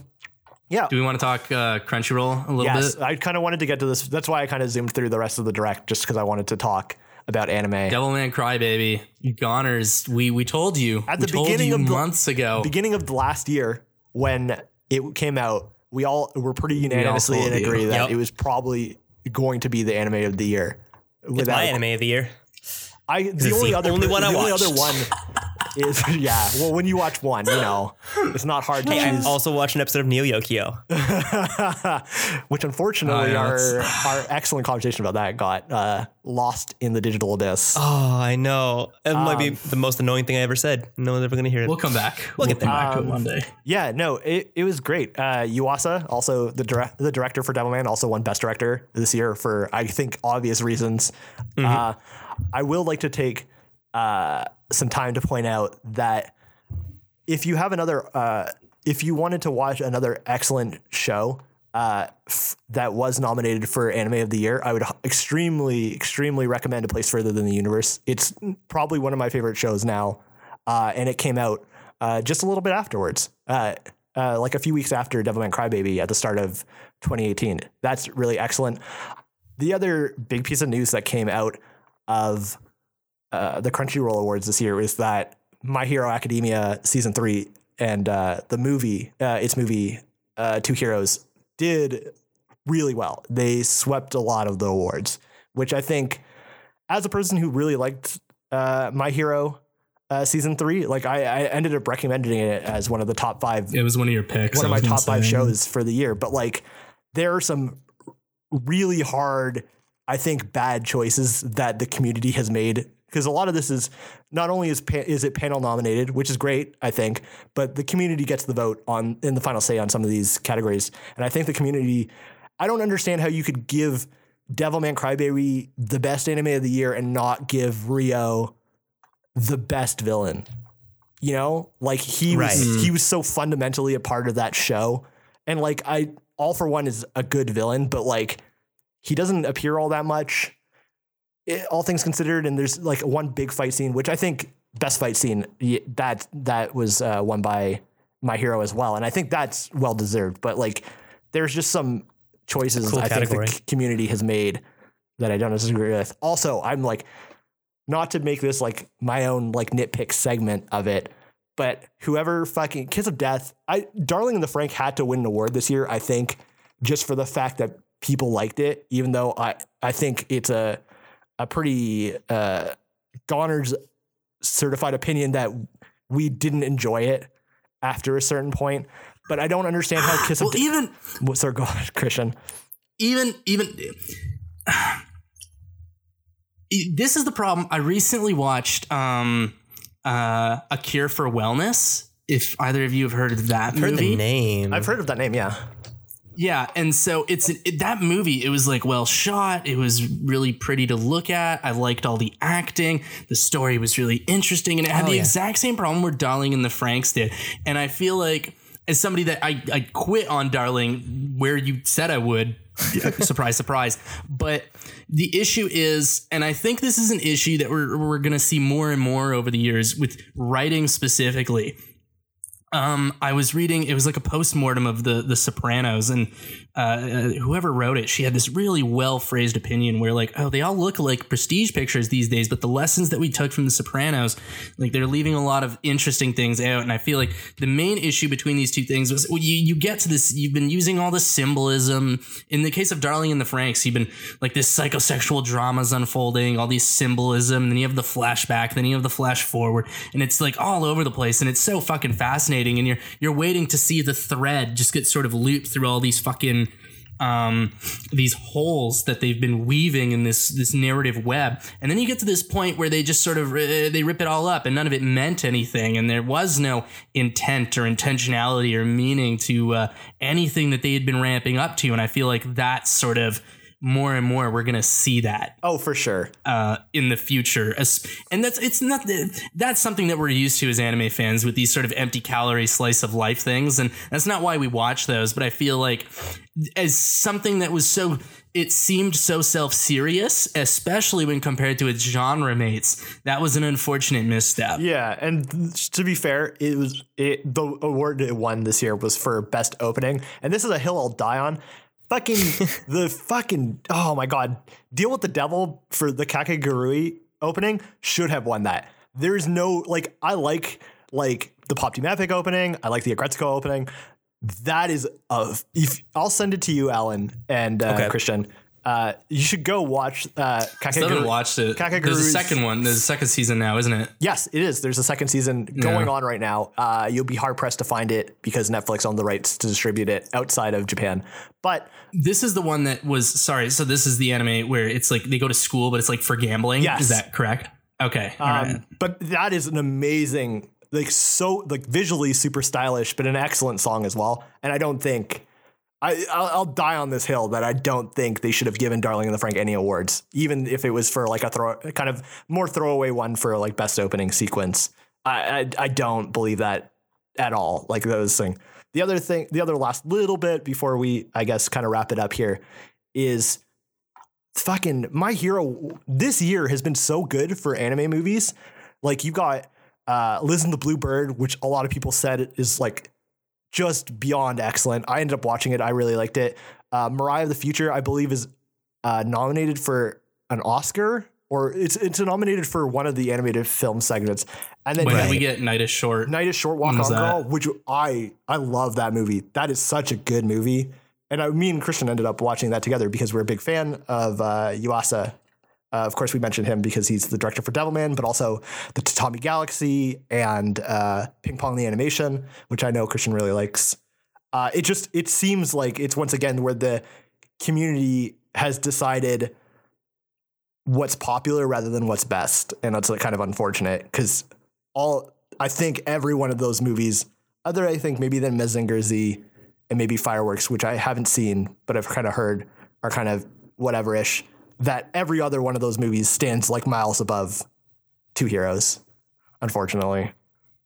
yeah. Do we want to talk uh, Crunchyroll a little Yes, bit? I kind of wanted to get to this. That's why I kind of zoomed through the rest of the direct, just because I wanted to talk about anime. Devilman Crybaby, you goners. We we told you At we the told beginning you of the- months ago. Beginning of the last year, when it came out, we all were pretty unanimously told in you. agree that Yep. it was probably going to be the anime of the year. It's my anime of the year. I the only the other only one the I only watched. other one is yeah. Well, when you watch one, you know it's not hard to Hey, I choose. also watched an episode of Neo Yokio. Which unfortunately, Oh, yeah, our our excellent conversation about that got uh, lost in the digital abyss. Oh, I know. It might be Um, the most annoying thing I ever said. No one's ever going to hear it. we'll come back. We'll, get come there. back to Um, it one day. Yeah, no, it, it was great. Uh, Yuasa, also the direct, the director for Devilman, also won Best Director this year for I think obvious reasons. Uh, I will like to take uh, some time to point out that if you have another, uh, if you wanted to watch another excellent show uh, f- that was nominated for Anime of the Year, I would extremely, extremely recommend A Place Further Than the Universe. It's probably one of my favorite shows now, uh, and it came out uh, just a little bit afterwards, uh, uh, like a few weeks after Devilman Crybaby at the start of 2018. That's really excellent. The other big piece of news that came out of uh, the Crunchyroll Awards this year is that My Hero Academia season three and uh, the movie, uh, its movie, uh, Two Heroes, did really well. They swept a lot of the awards, which I think, as a person who really liked uh, My Hero uh, season three, like I, I ended up recommending it as one of the top five It was one of your picks. one of my top five shows for the year. But like, there are some really hard, I think, bad choices that the community has made. Because a lot of this is not only is pa- is it panel nominated, which is great, I think, but the community gets the vote on in the final say on some of these categories. And I think the community, I don't understand how you could give Devilman Crybaby the best anime of the year and not give Ryo the best villain. You know, like he was he was so fundamentally a part of that show. And like I all for one is a good villain, but like he doesn't appear all that much. It, all things considered, and there's like one big fight scene, which I think best fight scene that that was uh, won by my hero as well, and I think that's well deserved. But like, there's just some choices Cool I category. think the c- community has made that I don't disagree with. Also, I'm like, not to make this like my own like nitpick segment of it, but whoever fucking Kiss of Death, I Darling in the Franxx had to win an award this year, I think, just for the fact that people liked it, even though I I think it's a a pretty uh Goner's certified opinion that we didn't enjoy it after a certain point. But I don't understand how Kiss Well, of Death. even What's their go ahead, Christian? even even this is the problem. I recently watched um uh A Cure for Wellness. If either of you have heard of that Heard movie, the name. I've heard of that name, yeah. Yeah, and so it's it, that movie. It was like well shot. It was really pretty to look at. I liked all the acting. The story was really interesting, and it had Oh, the yeah. exact same problem where Darling and the Franxx did. And I feel like as somebody that I I quit on Darling where you said I would. surprise, surprise. But the issue is, and I think this is an issue that we're we're gonna see more and more over the years with writing specifically. Um, I was reading. It was like a post mortem of the the Sopranos, and uh, uh, whoever wrote it, she had this really well phrased opinion where like, oh, they all look like prestige pictures these days, but the lessons that we took from the Sopranos, like they're leaving a lot of interesting things out. And I feel like the main issue between these two things was well, you you get to this. You've been using all the symbolism. In the case of Darling and the Franxx, you've been like this psychosexual dramas unfolding, all these symbolism. Then you have the flashback, then you have the flash forward, and it's like all over the place, and it's so fucking fascinating. And you're you're waiting to see the thread just get sort of looped through all these fucking um, these holes that they've been weaving in this this narrative web, and then you get to this point where they just sort of uh, they rip it all up, and none of it meant anything, and there was no intent or intentionality or meaning to uh, anything that they had been ramping up to, and I feel like that sort of more and more we're gonna see that Oh, for sure. uh, in the future. And that's it's not that's something that we're used to as anime fans with these sort of empty calorie slice of life things, and that's not why we watch those. But I feel like as something that was so it seemed so self serious, especially when compared to its genre mates. That was an unfortunate misstep. Yeah, and to be fair, it was it the award it won this year was for best opening, and this is a hill I'll die on. Fucking the fucking oh my god, deal with the devil for the Kakegurui opening should have won that. There's no like I like like the Pop Team Epic opening, I like the Aggretsuko opening. That is a if I'll send it to you, Alan and uh, Okay. Christian. Uh, you should go watch uh, Still haven't watched it. There's a second one. There's a second season now, isn't it? Yes, it is. There's a second season going on right now. Uh, you'll be hard pressed to find it because Netflix owned the rights to distribute it outside of Japan. But This is the one that was sorry. So this is the anime where it's like they go to school, but it's like for gambling. Yes. Is that correct? Okay. all right. um, but that is an amazing, like so, like visually super stylish, but an excellent song as well. And I don't think I I'll, I'll die on this hill that I don't think they should have given Darling in the Franxx any awards, even if it was for like a throw, kind of more throwaway one for like best opening sequence. I I, I don't believe that at all. Like those thing. The other thing, the other last little bit before we, I guess, kind of wrap it up here, is fucking my hero. This year has been so good for anime movies. Like you got uh, Liz and the Blue Bird, which a lot of people said is like just beyond excellent. I ended up watching it. I really liked it. Uh, Mirai of the Future, I believe, is uh, nominated for an Oscar. Or it's it's nominated for one of the animated film segments, and then did we get Night is Short? Night is Short, Walk On? Girl, which I I love that movie. That is such a good movie. And I, me and Christian ended up watching that together because we're a big fan of uh, Yuasa. Uh, of course, we mentioned him because he's the director for Devilman, but also the Tatami Galaxy and uh, Ping Pong the Animation, which I know Christian really likes. Uh, it just it seems like it's once again where the community has decided what's popular rather than what's best, and that's like kind of unfortunate because all I think every one of those movies, other I think maybe than Mazinger Z and maybe Fireworks, which I haven't seen but I've kind of heard are kind of whatever ish. That every other one of those movies stands like miles above Two Heroes, unfortunately.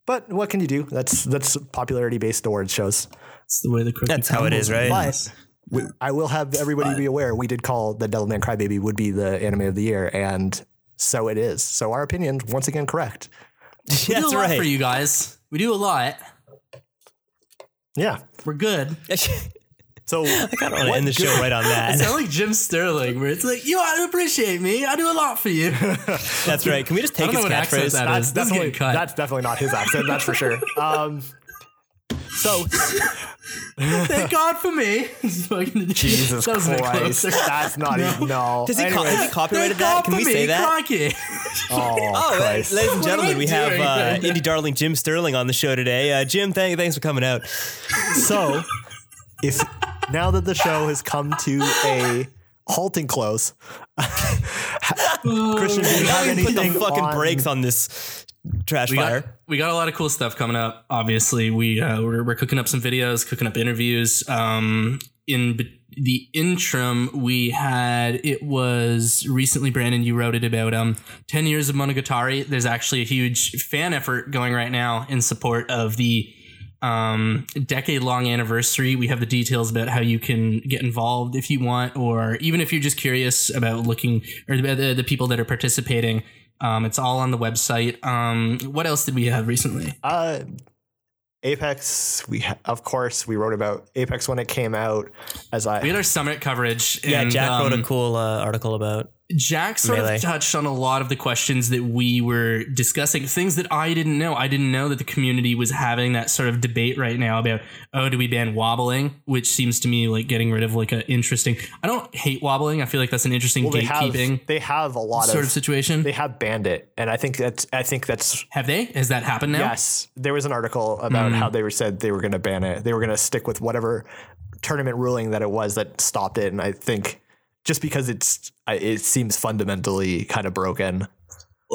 But what can you do? That's that's popularity based awards shows. That's the way the cookie That's how it is, right? But we, I will have everybody be aware we did call the Devilman Crybaby would be the anime of the year, and so it is. So our opinion, once again, correct. We do That's a lot right. for you guys. We do a lot. Yeah. We're good. So I kind of want to end the show right on I that. sound like Jim Sterling, where it's like, you ought to appreciate me. I do a lot for you. That's right. Can we just take I don't his know what accent catchphrase? that that's is. This definitely cut. that's definitely not his accent. That's for sure. Um, so Thank God for me. Fucking- Jesus that was Christ, that's not even no. Does he, co- Anyways, has he copyrighted that? Can we me, say that? crikey. oh, Oh, Christ. ladies and gentlemen, we have doing? uh, indie darling Jim Sterling on the show today. Uh, Jim, thank, thanks for coming out. So, if now that the show has come to a halting close, Christian, do you have Put the fucking on- brakes on this trash we fire. got, we got a lot of cool stuff coming up. Obviously, we uh, we're, we're cooking up some videos, cooking up interviews. Um, in b- the interim, we had it was recently Brandon. You wrote it about um ten years of Monogatari. There's actually a huge fan effort going right now in support of the um decade long anniversary. We have the details about how you can get involved if you want, or even if you're just curious about looking or the, the, the people that are participating. Um, it's all on the website. Um, what else did we have recently? Uh, Apex, we ha- of course we wrote about Apex when it came out. As I We had our summit coverage. Yeah, and, Jack wrote um, a cool uh, article about. Jack sort Melee. of touched on a lot of the questions that we were discussing, things that I didn't know. I didn't know that the community was having that sort of debate right now about, oh, do we ban wobbling? Which seems to me like getting rid of like an interesting. I don't hate wobbling. I feel like that's an interesting well, they have gatekeeping they have a lot sort of of situation. they have banned it, and I think that's I think that's have they? Has that happened now? Yes, there was an article about Hmm. how they were said they were going to ban it. They were going to stick with whatever tournament ruling that it was that stopped it. And I think just because it's uh, it seems fundamentally kind of broken.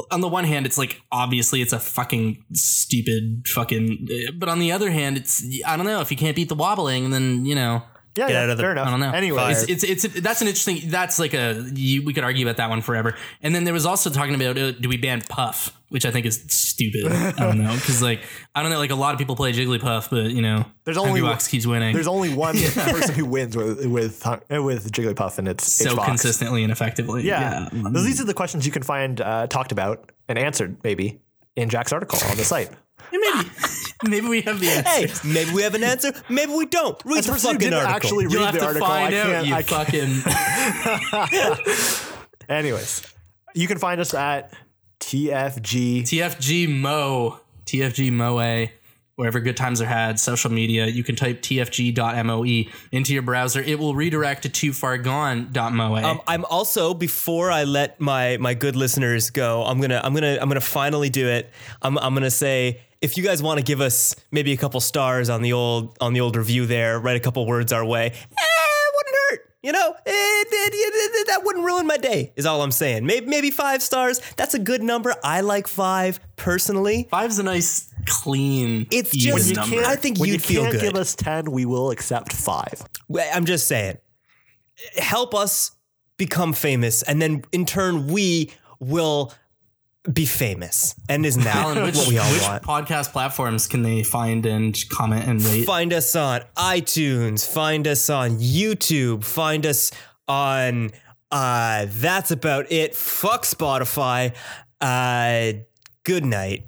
on the one hand, it's like obviously it's a fucking stupid fucking, but on the other hand, it's I don't know if you can't beat the wobbling, then you know Yeah, Get yeah out of the- fair enough. I don't know. Anyway, it's, it's it's that's an interesting. That's like a you, we could argue about that one forever. And then there was also talking about uh, do we ban Puff, which I think is stupid. I don't know because like I don't know. Like a lot of people play Jigglypuff, but you know, There's only Hungrybox keeps winning. there's only one person who wins with with uh, with Jigglypuff, and it's so H-Box. consistently and effectively. Yeah, Those- these are the questions you can find uh, talked about and answered maybe in Jack's article on the site. maybe maybe we have the answer. Hey, maybe we have an answer. Maybe we don't. Read As the fucking didn't article. actually read You'll have the to article, I find out. can't. You I can't. fucking Anyways, you can find us at TFG. TFG Mo TFG Moe. Wherever good times are had, social media, you can type tfg.moe into your browser. It will redirect to toofargone.moe. Um, I'm also before I let my my good listeners go, I'm gonna I'm gonna I'm gonna finally do it. I'm I'm gonna say if you guys want to give us maybe a couple stars on the old on the old review there, write a couple words our way. Eh, wouldn't hurt. You know, it, it, it- it- that wouldn't ruin my day. Is all I'm saying. Maybe maybe five stars. That's a good number. I like five personally. Five's a nice, clean, It's even just- number. I think when you'd you feel can't good. give us ten, we will accept five. I'm just saying, help us become famous, and then in turn we will be famous. And is now which, what we all which want? podcast platforms can they find and comment and rate? Find us on iTunes. Find us on YouTube. Find us on. Uh, that's about it. Fuck Spotify. Uh, good night.